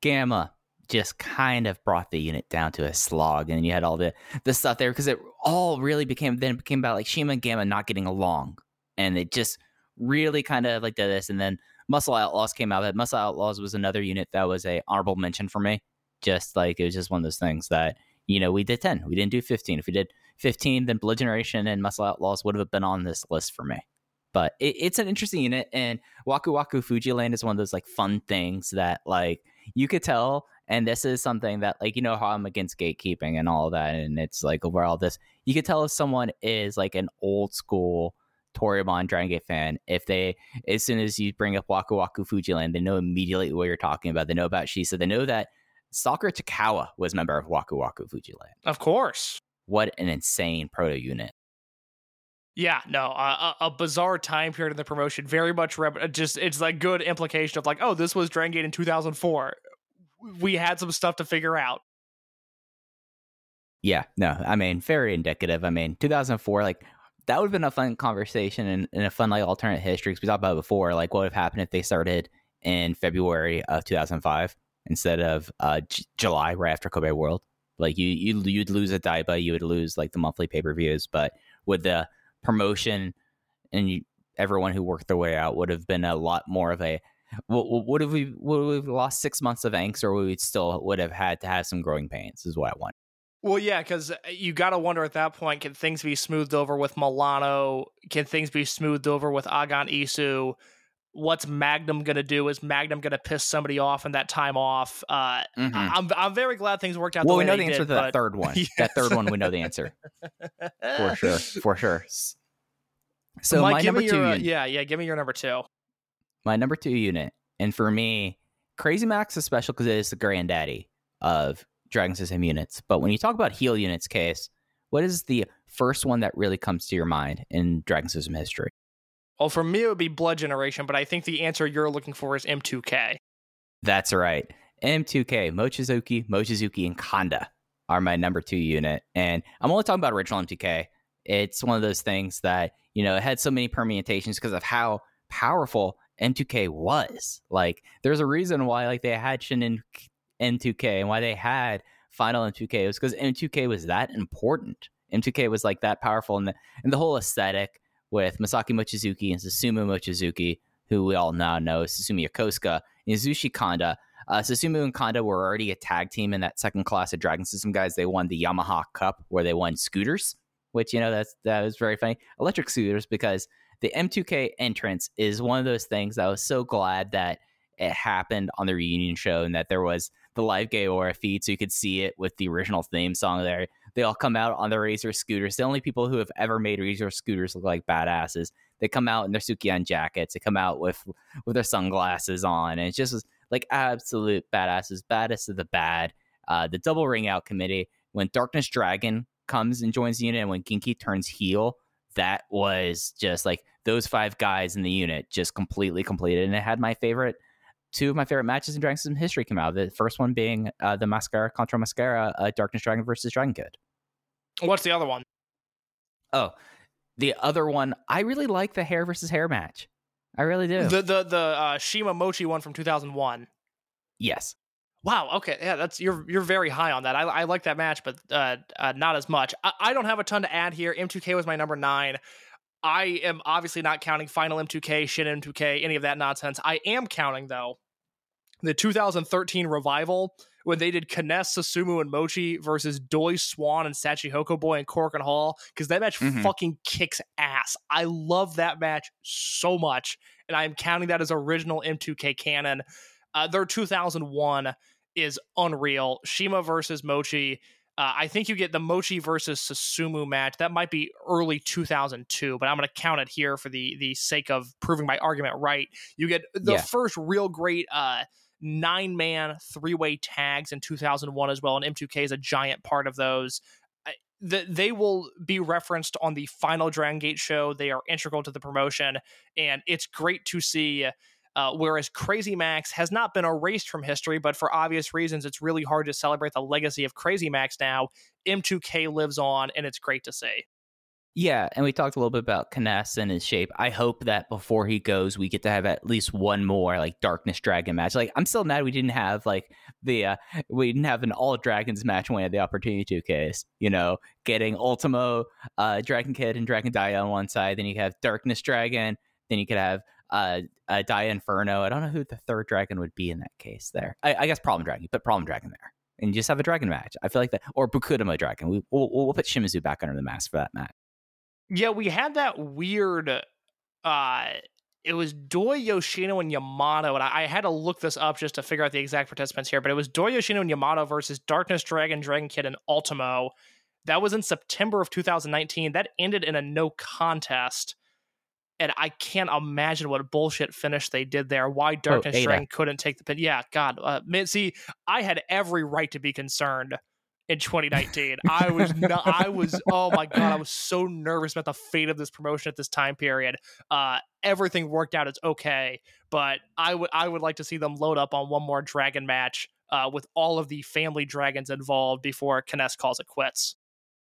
Gamma just kind of brought the unit down to a slog, and you had all the the stuff there because it all really became then it became about like Shima and Gamma not getting along, and it just really kind of like did this, and then Muscle Outlaws came out. That Muscle Outlaws was another unit that was a honorable mention for me. Just like it was just one of those things that you know we did ten, we didn't do fifteen. If we did fifteen, then Blood Generation and Muscle Outlaws would have been on this list for me but it, it's an interesting unit and waku waku fuji land is one of those like fun things that like you could tell and this is something that like you know how i'm against gatekeeping and all that and it's like over all this you could tell if someone is like an old school Toryumon Dragon Gate fan, if they, as soon as you bring up Waku Waku Fuji Land, they know immediately what you're talking about. They know about Shisa. They know that Sakura Takawa was a member of Waku Waku Fuji Land. Of course. What an insane proto unit. Yeah, no, uh, a, a bizarre time period in the promotion. Very much rep- just it's like good implication of like, oh, this was Dragon Gate in 2004. We had some stuff to figure out. Yeah, no, I mean, very indicative. I mean, 2004, like, that would have been a fun conversation and, and a fun, like, alternate history. Because we talked about before, like, what would have happened if they started in February of 2005 instead of uh, J- July, right after Kobe World? Like, you, you, you'd lose a Daiba, you would lose, like, the monthly pay per views. But with the promotion and you, everyone who worked their way out would have been a lot more of a what would have we would we have lost six months of angst or we still would have had to have some growing pains is what I want. Well, yeah, because you got to wonder at that point, can things be smoothed over with Milano? Can things be smoothed over with Aagan Iisou? What's Magnum going to do? Is Magnum going to piss somebody off in that time off? Uh, Mhm. I'm, I'm very glad things worked out well, we know the answer did, to that third one. That third one, we know the answer for sure, for sure. So Mike, my give number me two, your, uh, yeah, yeah, give me your number two. My number two unit, and for me, Crazy Max is special because it is the granddaddy of Dragon System units. But when you talk about heal units, case, what is the first one that really comes to your mind in Dragon System history? Well, for me, it would be Blood Generation, but I think the answer you're looking for is M2K. That's right. M2K, Mochizuki, Mochizuki, and Kanda are my number two unit. And I'm only talking about original M2K. It's one of those things that, you know, it had so many permutations because of how powerful M2K was. Like, there's a reason why, like, they had Shin in M2K and why they had Final M2K. It was because M2K was that important. M2K was, like, that powerful. And the, and the whole aesthetic with Masaki Mochizuki and Susumu Mochizuki, who we all now know, Susumu Yokosuka, and Yasushi Kanda, uh, Susumu and Kanda were already a tag team in that second class of Dragon System guys. They won the Yamaha Cup where they won scooters, which you know that's that was very funny. Electric scooters because the M2K entrance is one of those things that I was so glad that it happened on the reunion show and that there was the live Gaora feed, so you could see it with the original theme song there. They all come out on the Razor scooters. The only people who have ever made Razor scooters look like badasses. They come out in their Sukiyan jackets. They come out with with their sunglasses on, and it's just like absolute badasses, baddest of the bad. Uh, the double ring out committee when Darkness Dragon comes and joins the unit, and when Genki turns heel, that was just like those five guys in the unit just completely completed, and it had my favorite. Two of my favorite matches in Dragon System history come out. The first one being uh, the Mascara contra Mascara, uh, Darkness Dragon versus Dragon Kid. What's the other one? Oh, the other one, I really like the hair versus hair match. I really do. The the the uh, Shima Mochi one from 2001. yes. Wow. Okay. Yeah, that's you're you're very high on that. I, I like that match, but uh, uh, not as much. I, I don't have a ton to add here. M2K was my number nine. I am obviously not counting Final M2K, Shin M2K, any of that nonsense. I am counting though the 2013 revival when they did K-ness, Susumu, and Mochi versus Doi Swann and Shachihoko Boy and Cork and Hall because that match Mhm. fucking kicks ass. I love that match so much, and I am counting that as original M2K canon. Uh, their 2001 is unreal. Shima versus Mochi. Uh, I think you get the Mochi versus Susumu match. That might be early 2002, but I'm going to count it here for the the sake of proving my argument right. You get the Yeah. first real great uh, nine man three way tags in 2001 as well, and M2K is a giant part of those. The, they will be referenced on the final Dragon Gate show. They are integral to the promotion, and it's great to see. Uh, whereas Crazy Max has not been erased from history, but for obvious reasons, it's really hard to celebrate the legacy of Crazy Max now. M2K lives on, and it's great to see. Yeah, and we talked a little bit about K-ness and his shape. I hope that before he goes, we get to have at least one more like Darkness Dragon match. Like, I'm still mad we didn't have like the uh we didn't have an all dragons match when we had the opportunity to case. You know, getting Ultimo, uh, Dragon Kid, and Dragon Dia on one side. Then you have Darkness Dragon. Then you could have uh, uh Dia Inferno. I don't know who the third dragon would be in that case. There, I, I guess Problem Dragon. You put Problem Dragon there, and you just have a dragon match. I feel like that, or Bukudama Dragon. We we'll, we'll put Shimizu back under the mask for that match. Yeah, we had that weird. uh It was Doi Yoshino and Yamato, and I, I had to look this up just to figure out the exact participants here. But it was Doi Yoshino and Yamato versus Darkness Dragon, Dragon Kid, and Ultimo. That was in September of 2019. That ended in a no contest. And I can't imagine what a bullshit finish they did there. Why Darkness Ada. Dragon couldn't take the pin? Yeah, God, uh, man, see, I had every right to be concerned in 2019. I was not, I was oh my god, I was so nervous about the fate of this promotion at this time period. Uh everything worked out it's okay, but I would I would like to see them load up on one more dragon match uh with all of the family dragons involved before K-ness calls it quits.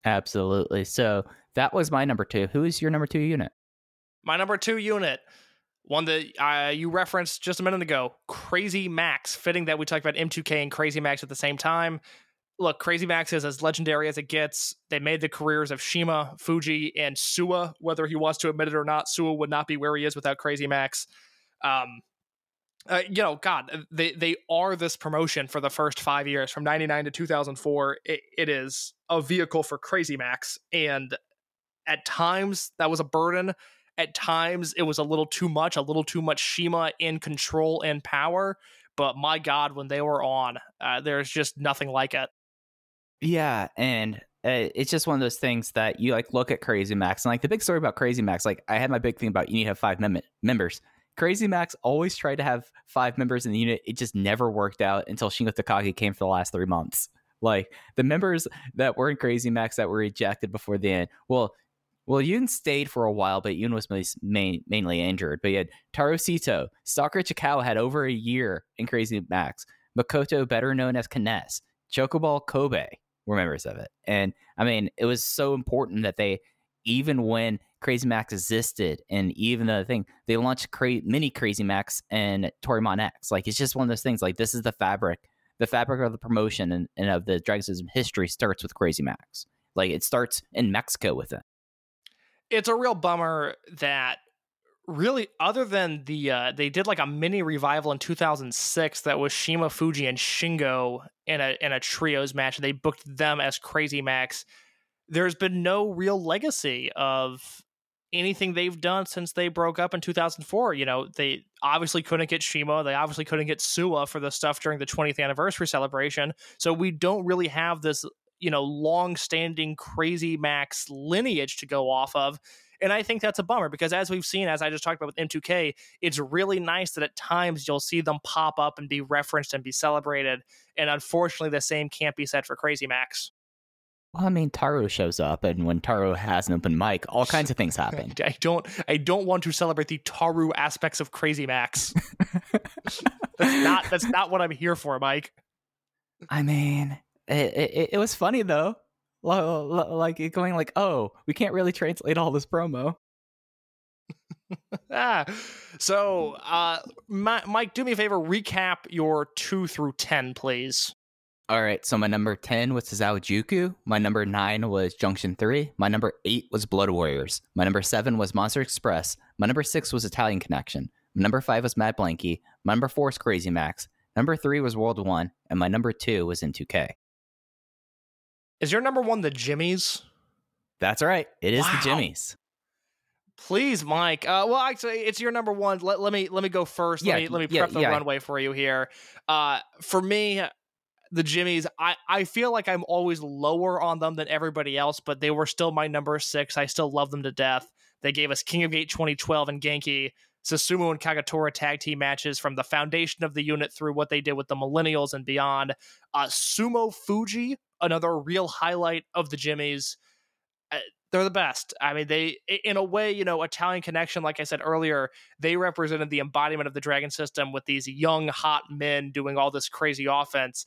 Absolutely. So that was my number two. Who is your number two unit? My number 2 unit one that uh, you referenced just a minute ago, Crazy Max. Fitting that we talked about M2K and Crazy Max at the same time. Look, Crazy Max is as legendary as it gets. They made the careers of Shima, Fuji, and Suwa. Whether he wants to admit it or not, Suwa would not be where he is without Crazy Max. Um, uh, you know, God, they they are this promotion for the first five years, from '99 to 2004. It, it is a vehicle for Crazy Max, and at times that was a burden. At times it was a little too much, a little too much Shima in control and power. But my God, when they were on, uh, there's just nothing like it. Yeah, and uh, it's just one of those things that you like look at Crazy Max and like the big story about Crazy Max. Like I had my big thing about you need to have five mem- members. Crazy Max always tried to have five members in the unit. It just never worked out until Shingo Takagi came for the last three months. Like the members that were in Crazy Max that were ejected before the end. Well, well, Yoon stayed for a while, but Yoon was main, mainly injured. But you had Taro Sito, Chikawa had over a year in Crazy Max. Makoto, better known as K-ness, Chocoball Kobe were members of it. And I mean, it was so important that they, even when Crazy Max existed, and even the thing, they launched cra- mini Crazy Max and Toryumon X. Like, it's just one of those things. Like, this is the fabric. The fabric of the promotion and, and of the Dragon System history starts with Crazy Max. Like, it starts in Mexico with it. It's a real bummer that really other than the uh, they did like a mini revival in 2006 that was Shima Fuji and Shingo in a in a trios match and they booked them as Crazy Max there's been no real legacy of anything they've done since they broke up in 2004. You know, they obviously couldn't get Shima, they obviously couldn't get Suwa for the stuff during the 20th anniversary celebration. So we don't really have this, you know, long-standing crazy Max lineage to go off of. And I think that's a bummer because as we've seen, as I just talked about with M2K, it's really nice that at times you'll see them pop up and be referenced and be celebrated. And unfortunately, the same can't be said for Crazy Max. Well, I mean, Taro shows up, and when Taro has an open mic, all kinds of things happen. I don't I don't want to celebrate the Taru aspects of Crazy Max. that's not that's not what I'm here for, Mike. I mean, it, it, it was funny though. Lo- lo- Like going like, oh, we can't really translate all this promo. ah, so uh, Mi- Mike, do me a favor, recap your two through ten, please. All right, so my number 10 was Juku. My number 9 was Junction 3. My number 8 was Blood Warriors. My number 7 was Monster Express. My number 6 was Italian Connection. My number 5 was Mad Blanky. My number 4 is Crazy Max. Number 3 was World 1. And my number 2 was M2K. Is your number one the Jimmies? That's right. It is Wow. the Jimmies. Please, Mike. Uh, well, actually, it's your number one. Let, let me let me go first. Let me let me yeah, prep the yeah. runway for you here. Uh, for me, the Jimmies, I I feel like I'm always lower on them than everybody else, but they were still my number six. I still love them to death. They gave us King of Gate 2012 and Genki, Susumu and Kagetora tag team matches from the foundation of the unit through what they did with the Millennials and beyond. Uh, Sumo Fuji, another real highlight of the Jimmies. Uh, they're the best. I mean, they, in a way, you know, Italian Connection, like I said earlier, they represented the embodiment of the Dragon system with these young, hot men doing all this crazy offense.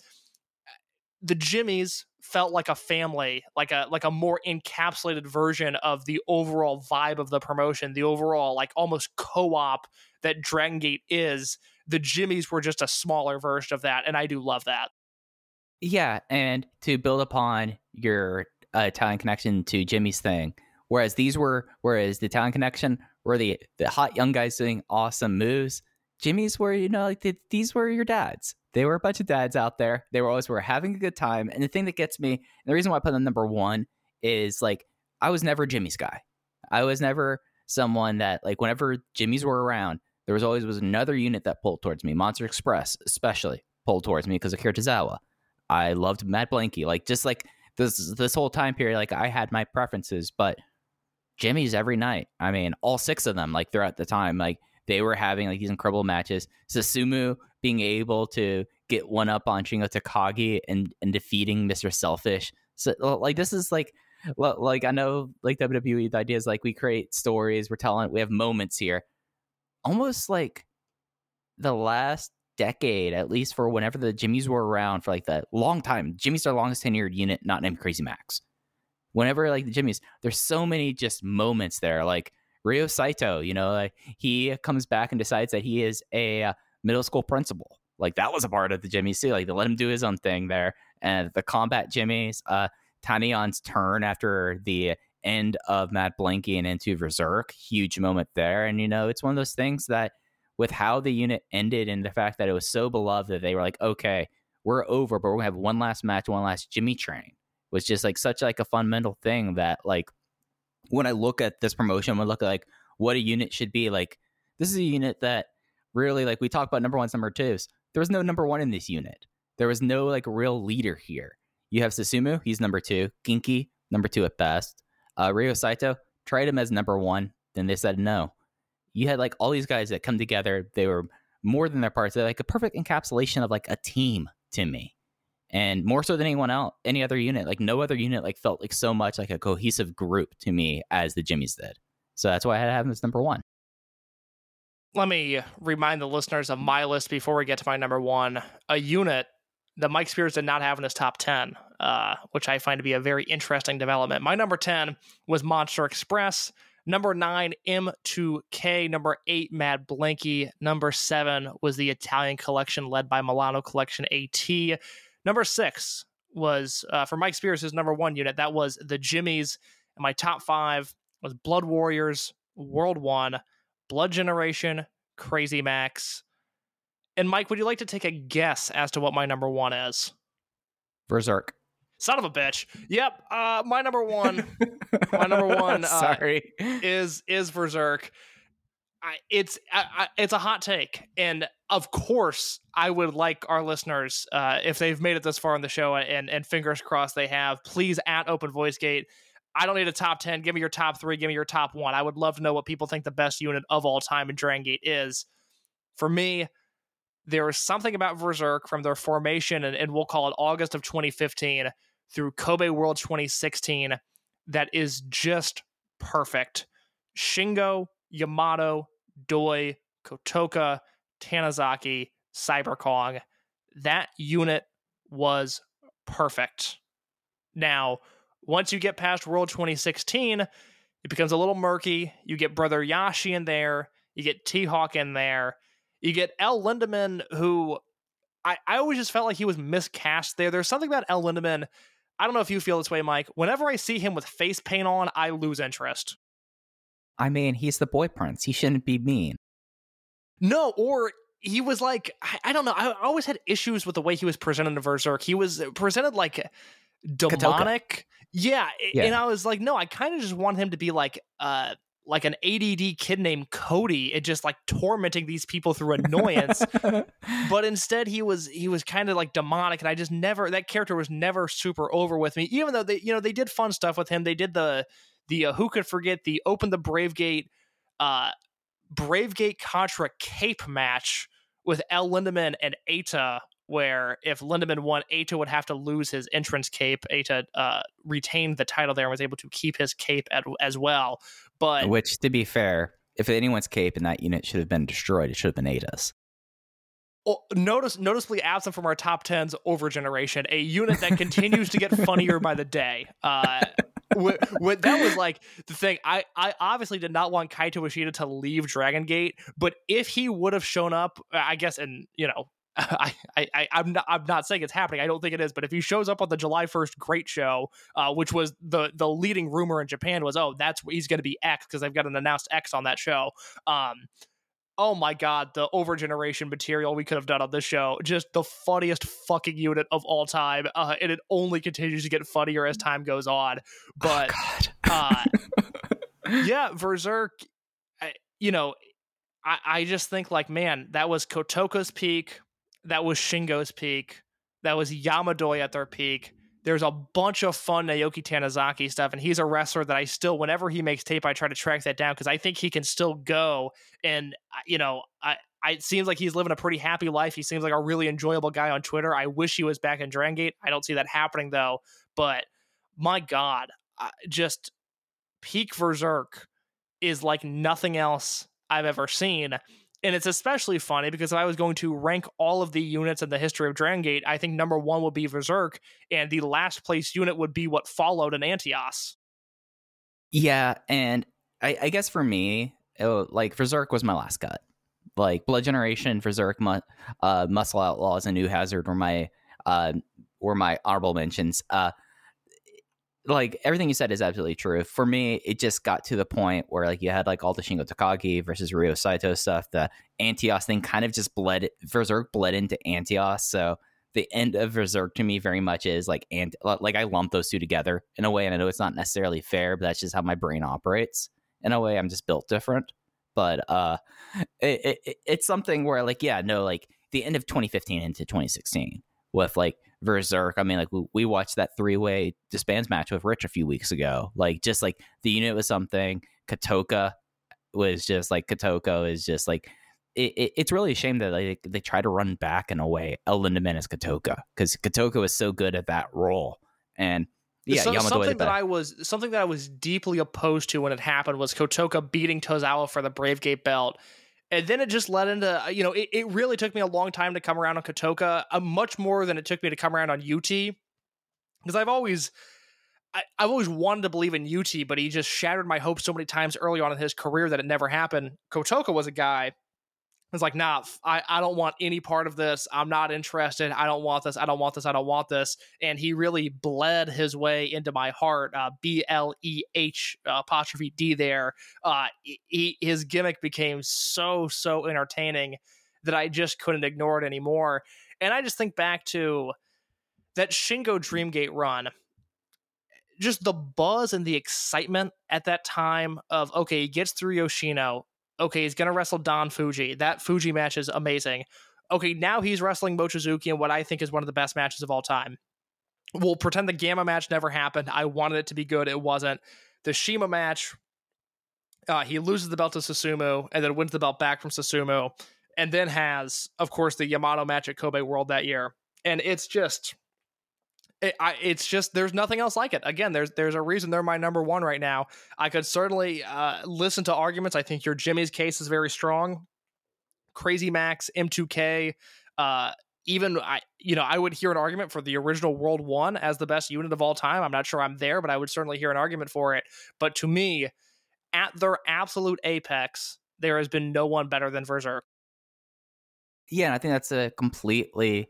The Jimmies felt like a family, like a like a more encapsulated version of the overall vibe of the promotion, the overall like almost co-op that Dragon Gate is. The Jimmies were just a smaller version of that, and I do love that. Yeah, and to build upon your uh, Italian connection to Jimmy's thing, whereas these were, whereas the Italian connection were the the hot young guys doing awesome moves. Jimmy's were, you know, like the, these were your dads. They were a bunch of dads out there. They were always were having a good time. And the thing that gets me, and the reason why I put them number one is like I was never Jimmy's guy. I was never someone that like whenever Jimmy's were around, there was always was another unit that pulled towards me. Monster Express, especially, pulled towards me because of Akira Tozawa. I loved Mad Blankey. Like just like this this whole time period, like I had my preferences, but Jimmy's every night. I mean, all six of them, like throughout the time, like they were having like these incredible matches. Susumu being able to get one up on Shingo Takagi and and defeating Mr. Selfish. So like this is like like I know like WWE the idea is like we create stories, we're telling we have moments here. Almost like the last decade, at least for whenever the Jimmys were around for like that long time. Jimmy's our longest tenured unit, not named Crazy Max. Whenever like the Jimmys, there's so many just moments there. Like Ryo Saito, you know, like he comes back and decides that he is a uh, middle school principal. Like that was a part of the Jimmys too. Like they let him do his own thing there. And the combat Jimmys, uh, Tanion's turn after the end of Mad Blankey and into Berserk, huge moment there. And you know, it's one of those things that with how the unit ended and the fact that it was so beloved that they were like, okay, we're over, but we're gonna have one last match, one last Jimmy train. Was just like such like a fundamental thing that like when I look at this promotion, when I look at like what a unit should be, like this is a unit that really like we talk about number ones, number twos. There was no number one in this unit. There was no like real leader here. You have Susumu, he's number two. Genki, number two at best. Uh, Ryo Saito tried him as number one, then they said no. You had like all these guys that come together. They were more than their parts. They're like a perfect encapsulation of like a team to me, and more so than anyone else, any other unit. Like no other unit like felt like so much like a cohesive group to me as the Jimmys did. So that's why I had to have him as number one. let me remind the listeners of my list before we get to my number one. A unit that Mike Spears did not have in his top 10, uh, which I find to be a very interesting development. My number 10 was Monster Express. Number nine, M2K. Number eight, Mad Blankey. Number seven was the Italian Connection led by Milano Collection AT. Number six was, uh, for Mike Spears, number one unit. That was the Jimmies. And my top five was Blood Warriors, World One, Blood Generation, Crazy Max. And Mike, would you like to take a guess as to what my number one is? Berserk. Son of a bitch. Yep. Uh, my number one. My number one. Uh, Sorry. is is Berserk. I, it's I, I, it's a hot take, and of course, I would like our listeners, uh, if they've made it this far in the show, and and fingers crossed they have, please at Open Voice Gate. I don't need a top ten. Give me your top three. Give me your top one. I would love to know what people think the best unit of all time in Dragon Gate is. For me, there is something about Berserk from their formation, and, and we'll call it August of 2015 through Kobe World 2016, that is just perfect. Shingo, Yamato, Doi, Kotoka, Tanizaki, Cyber Kong. That unit was perfect. Now, once you get past World 2016, it becomes a little murky. You get Brother Yasshi in there, you get T Hawk in there, you get El Lindaman, who I, I always just felt like he was miscast there. There's something about El Lindaman. I don't know if you feel this way, Mike. Whenever I see him with face paint on, I lose interest. I mean, he's the boy prince. He shouldn't be mean. No, or he was like, I, I don't know. I always had issues with the way he was presented in Berserk. He was presented like demonic. Yeah, Yeah. And I was like, no, I kind of just want him to be like uh like an ADD kid named Cody and just like tormenting these people through annoyance. but instead he was he was kind of like demonic and I just never that character was never super over with me even though they you know they did fun stuff with him. They did the the uh, who could forget the open the Brave Gate uh Brave Gate Contra Cape match with El Lindaman and Eita, where if Lindaman won, Eita would have to lose his entrance cape. Eita uh, retained the title there and was able to keep his cape at, as well. But Which, to be fair, if anyone's cape in that unit should have been destroyed, it should have been Eita's. oh, notice noticeably absent from our top tens over generation, a unit that continues to get funnier by the day. Uh, that was like the thing. I, I obviously did not want Kaito Ishida to leave Dragon Gate, but if he would have shown up, I guess, and you know, I, I, I'm not I'm not saying it's happening. I don't think it is, but if he shows up on the July 1st Great Show, uh, which was the the leading rumor in Japan was, oh, that's he's going to be X because they've got an announced X on that show. Um, oh my god, the over generation material we could have done on this show, just the funniest fucking unit of all time, uh, and it only continues to get funnier as time goes on. But uh, yeah, Berserk, I, you know, I, I just think like, man, that was Kotoka's peak, that was Shingo's peak, that was Yamadoi at their peak. There's a bunch of fun Naoki Tanizaki stuff, and he's a wrestler that I still, whenever he makes tape, I try to track that down because I think he can still go. And uh, you know, I, I it seems like he's living a pretty happy life. He seems like a really enjoyable guy on Twitter. I wish he was back in Dragon Gate. I don't see that happening though. But my God, just peak Berserk is like nothing else I've ever seen. And it's especially funny because if I was going to rank all of the units in the history of Dragon Gate, I think number one would be Berserk, and the last place unit would be what followed in Antias. Yeah, and I, I guess for me, it, like Berserk was my last cut. Like Blood Generation, Berserk, Mu- uh, Muscle Outlaws, and New Hazard were my uh, were my honorable mentions. Uh, like everything you said is absolutely true. For me, it just got to the point where like you had like all the Shingo Takagi versus Ryo Saito stuff. The Antias thing kind of just bled. Berserk bled into Antias, so the end of Berserk to me very much is like and like I lump those two together in a way, and I know it's not necessarily fair, but that's just how my brain operates. In a way, I'm just built different. But uh, it, it, it's something where like yeah, no, like the end of 2015 into 2016 with like Berserk. I mean, like we, we watched that three way disbands match with Rich a few weeks ago. Like just like the unit was something. Kotoka was just like Kotoka is just like it, it, it's really a shame that like, they try to run back in a way El Lindaman as Kotoka because Kotoka was so good at that role and yeah So- something that I was something that I was deeply opposed to when it happened was Kotoka beating Tozawa for the Brave Gate belt. And then it just led into, uh, you know, it, it really took me a long time to come around on Kotoka, uh, much more than it took me to come around on UT. Because I've always, I, I've always wanted to believe in UT, but he just shattered my hopes so many times early on in his career that it never happened. Kotoka was a guy was like, nah, I, I don't want any part of this. I'm not interested. I don't want this. I don't want this. I don't want this. And he really bled his way into my heart. Uh, B L E H uh, apostrophe D there. Uh, he, his gimmick became so, so entertaining that I just couldn't ignore it anymore. And I just think back to that Shingo Dreamgate run, just the buzz and the excitement at that time of okay, he gets through Yoshino. Okay, he's gonna wrestle Don Fujii. That Fujii match is amazing. Okay, now he's wrestling Mochizuki in what I think is one of the best matches of all time. We'll pretend the Gamma match never happened. I wanted it to be good. It wasn't. The CIMA match, uh, he loses the belt to Susumu and then wins the belt back from Susumu, and then has, of course, the Yamato match at Kobe World that year. And it's just it, I, it's just there's nothing else like it. Again, there's there's a reason they're my number one right now. I could certainly uh, listen to arguments. I think your Jimmy's case is very strong. Crazy Max, M2K, uh, even I, you know, I would hear an argument for the original World One as the best unit of all time. I'm not sure I'm there, but I would certainly hear an argument for it. But to me, at their absolute apex, there has been no one better than Berserk. Yeah, I think that's a completely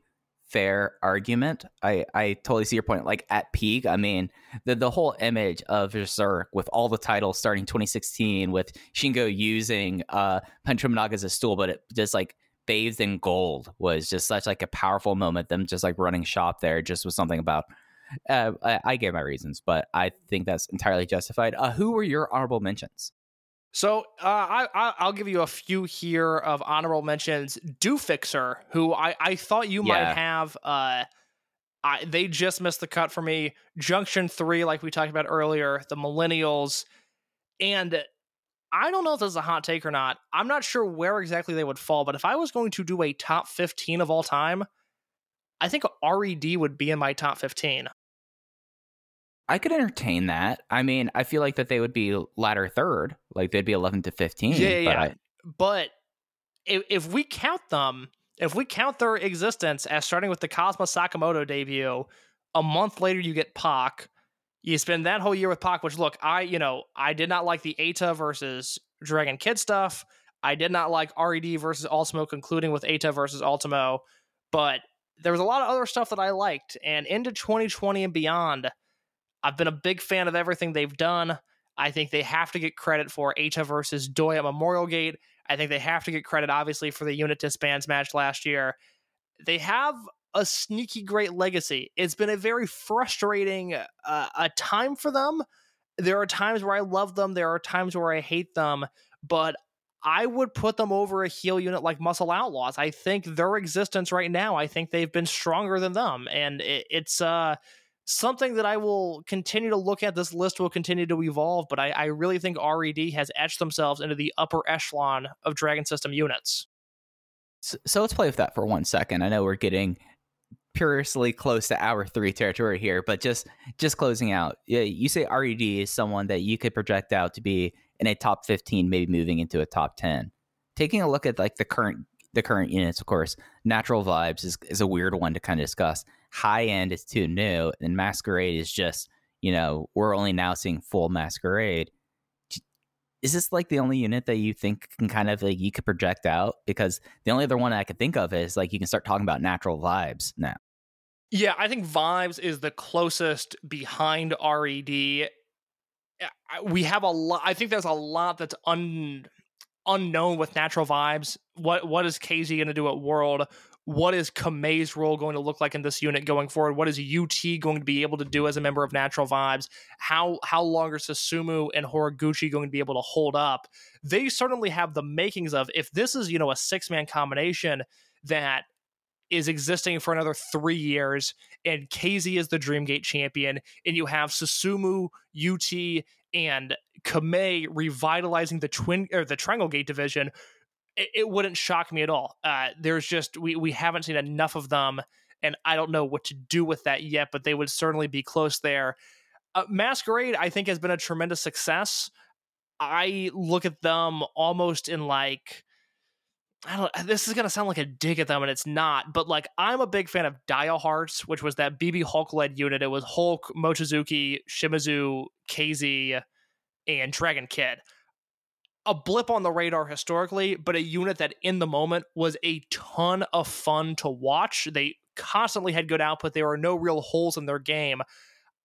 fair argument. I I totally see your point. Like at peak, I mean, the the whole image of Berserk with all the titles starting 2016 with Shingo using uh Punch Tominaga as a stool, but it just like bathed in gold was just such like a powerful moment. Them just like running shop there just was something about. Uh, I, I gave my reasons, but I think that's entirely justified. Uh, who were your honorable mentions? So uh, I, I I'll give you a few here of honorable mentions. Do Fixer, who I I thought you might have. Uh, I they just missed the cut for me. Junction Three, like we talked about earlier, the Millennials, and I don't know if this is a hot take or not. I'm not sure where exactly they would fall, but if I was going to do a top 15 of all time, I think RED would be in my top 15. I could entertain that. I mean, I feel like that they would be latter third, like they'd be 11 to 15. Yeah, yeah, but yeah. I, but if, if we count them, if we count their existence as starting with the Kazma Sakamoto debut, a month later you get Pac. You spend that whole year with Pac, which look, I you know I did not like the Eita versus Dragon Kid stuff. I did not like RED versus Ultimo, concluding with Eita versus Ultimo, but there was a lot of other stuff that I liked. And into 2020 and beyond, I've been a big fan of everything they've done. I think they have to get credit for Eita versus Doi at Memorial Gate. I think they have to get credit, obviously, for the unit disbands match last year. They have a sneaky great legacy. It's been a very frustrating uh, a time for them. There are times where I love them. There are times where I hate them, but I would put them over a heel unit like Muscle Outlaws. I think their existence right now, I think they've been stronger than them, and it, it's uh something that I will continue to look at. This list will continue to evolve, but I, I really think RED has etched themselves into the upper echelon of Dragon System units. so, so let's play with that for one second. I know we're getting perilously close to hour three territory here, but just just closing out. Yeah, you say RED is someone that you could project out to be in a top 15, maybe moving into a top 10. Taking a look at like the current the current units, of course, natural vibes is, is a weird one to kind of discuss. High end is too new, and masquerade is just, you know, we're only now seeing full masquerade. Is this like the only unit that you think can kind of like you could project out? Because the only other one I could think of is like you can start talking about natural vibes now. Yeah, I think Vibes is the closest behind RED. We have a lot. I think there's a lot that's un unknown with natural vibes. What what is KZ going to do at World? What is Kamei's role going to look like in this unit going forward? What is UT going to be able to do as a member of Natural Vibes? How how long are Susumu and Horiguchi going to be able to hold up? They certainly have the makings of if this is you know a six man combination that is existing for another three years, and KZ is the Dreamgate champion, and you have Susumu, UT, and Kamei revitalizing the twin or the Triangle Gate division, it, it wouldn't shock me at all. Uh, there's just we we haven't seen enough of them, and I don't know what to do with that yet, but they would certainly be close there. Uh, Masquerade, I think, has been a tremendous success. I look at them almost in like I don't. Uh, this is gonna sound like a dig at them, and it's not. But like, I'm a big fan of Dia Hearts, which was that BB Hulk led unit. It was Hulk, Mochizuki, Shimizu, KZ, and Dragon Kid. A blip on the radar historically, but a unit that in the moment was a ton of fun to watch. They constantly had good output. There were no real holes in their game.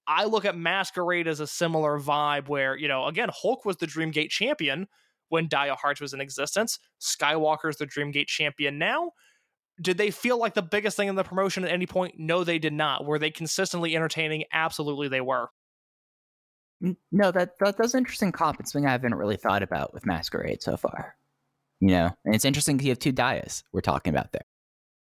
I look at Masquerade as a similar vibe where, you know, again, Hulk was the Dreamgate champion when Dia Hearts was in existence. Skywalker's the Dreamgate champion now. did they feel like the biggest thing in the promotion at any point? No, they did not. Were they consistently entertaining? Absolutely, they were. No, that, that that's an interesting comp. It's something I haven't really thought about with Masquerade so far. You know, and it's interesting because you have two Dias we're talking about there.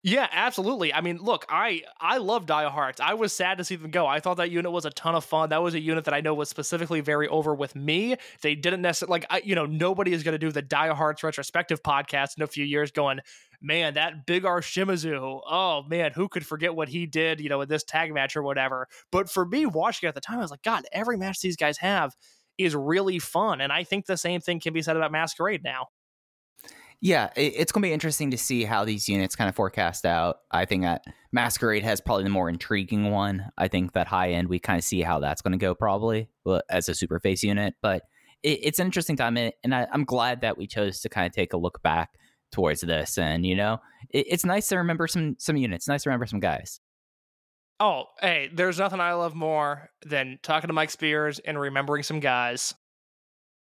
Yeah, absolutely. I mean, look, I I love Dia Hearts. I was sad to see them go. I thought that unit was a ton of fun. That was a unit that I know was specifically very over with me. They didn't necessarily like, I, you know, nobody is going to do the Dia Hearts retrospective podcast in a few years, going, man, that big R Shimizu. Oh man, who could forget what he did, you know, in this tag match or whatever. But for me, watching it at the time, I was like, God, every match these guys have is really fun, and I think the same thing can be said about Masquerade now. Yeah, it's going to be interesting to see how these units kind of forecast out. I think that Masquerade has probably the more intriguing one. I think that high end, we kind of see how that's going to go probably uh, as a super face unit. But it's an interesting time, and I, I'm glad that we chose to kind of take a look back towards this. And you know, it's nice to remember some some units. Nice to remember some guys. Oh, hey, there's nothing I love more than talking to Mike Spears and remembering some guys.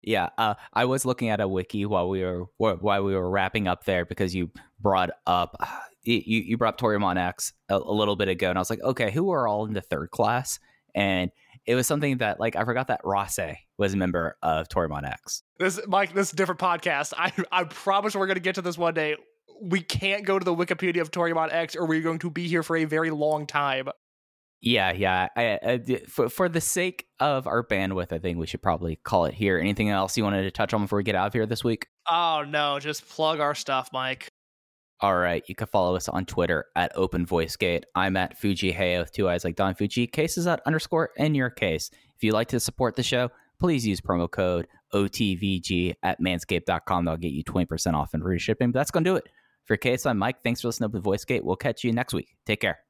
Yeah, uh, I was looking at a wiki while we were while we were wrapping up there because you brought up you you brought up Toryumon X a, a little bit ago, and I was like, okay, who are all in the third class? And it was something that like I forgot that Rase was a member of Toryumon X. This, Mike, this different podcast. I, I promise we're going to get to this one day. We can't go to the Wikipedia of Toryumon X, or we're going to be here for a very long time. Yeah, yeah. I, I, for for the sake of our bandwidth, I think we should probably call it here. Anything else you wanted to touch on before we get out of here this week? Oh no, just plug our stuff, Mike. All right, you can follow us on Twitter at Open Voicegate. I'm at Fujii Heya with two eyes like Don Fujii. Case is at underscore in your case. If you'd like to support the show, please use promo code OTVG at manscaped.com. That'll get you 20% off and free shipping. But that's going to do it. For Case, I'm Mike. Thanks for listening to Open Voicegate. We'll catch you next week. Take care.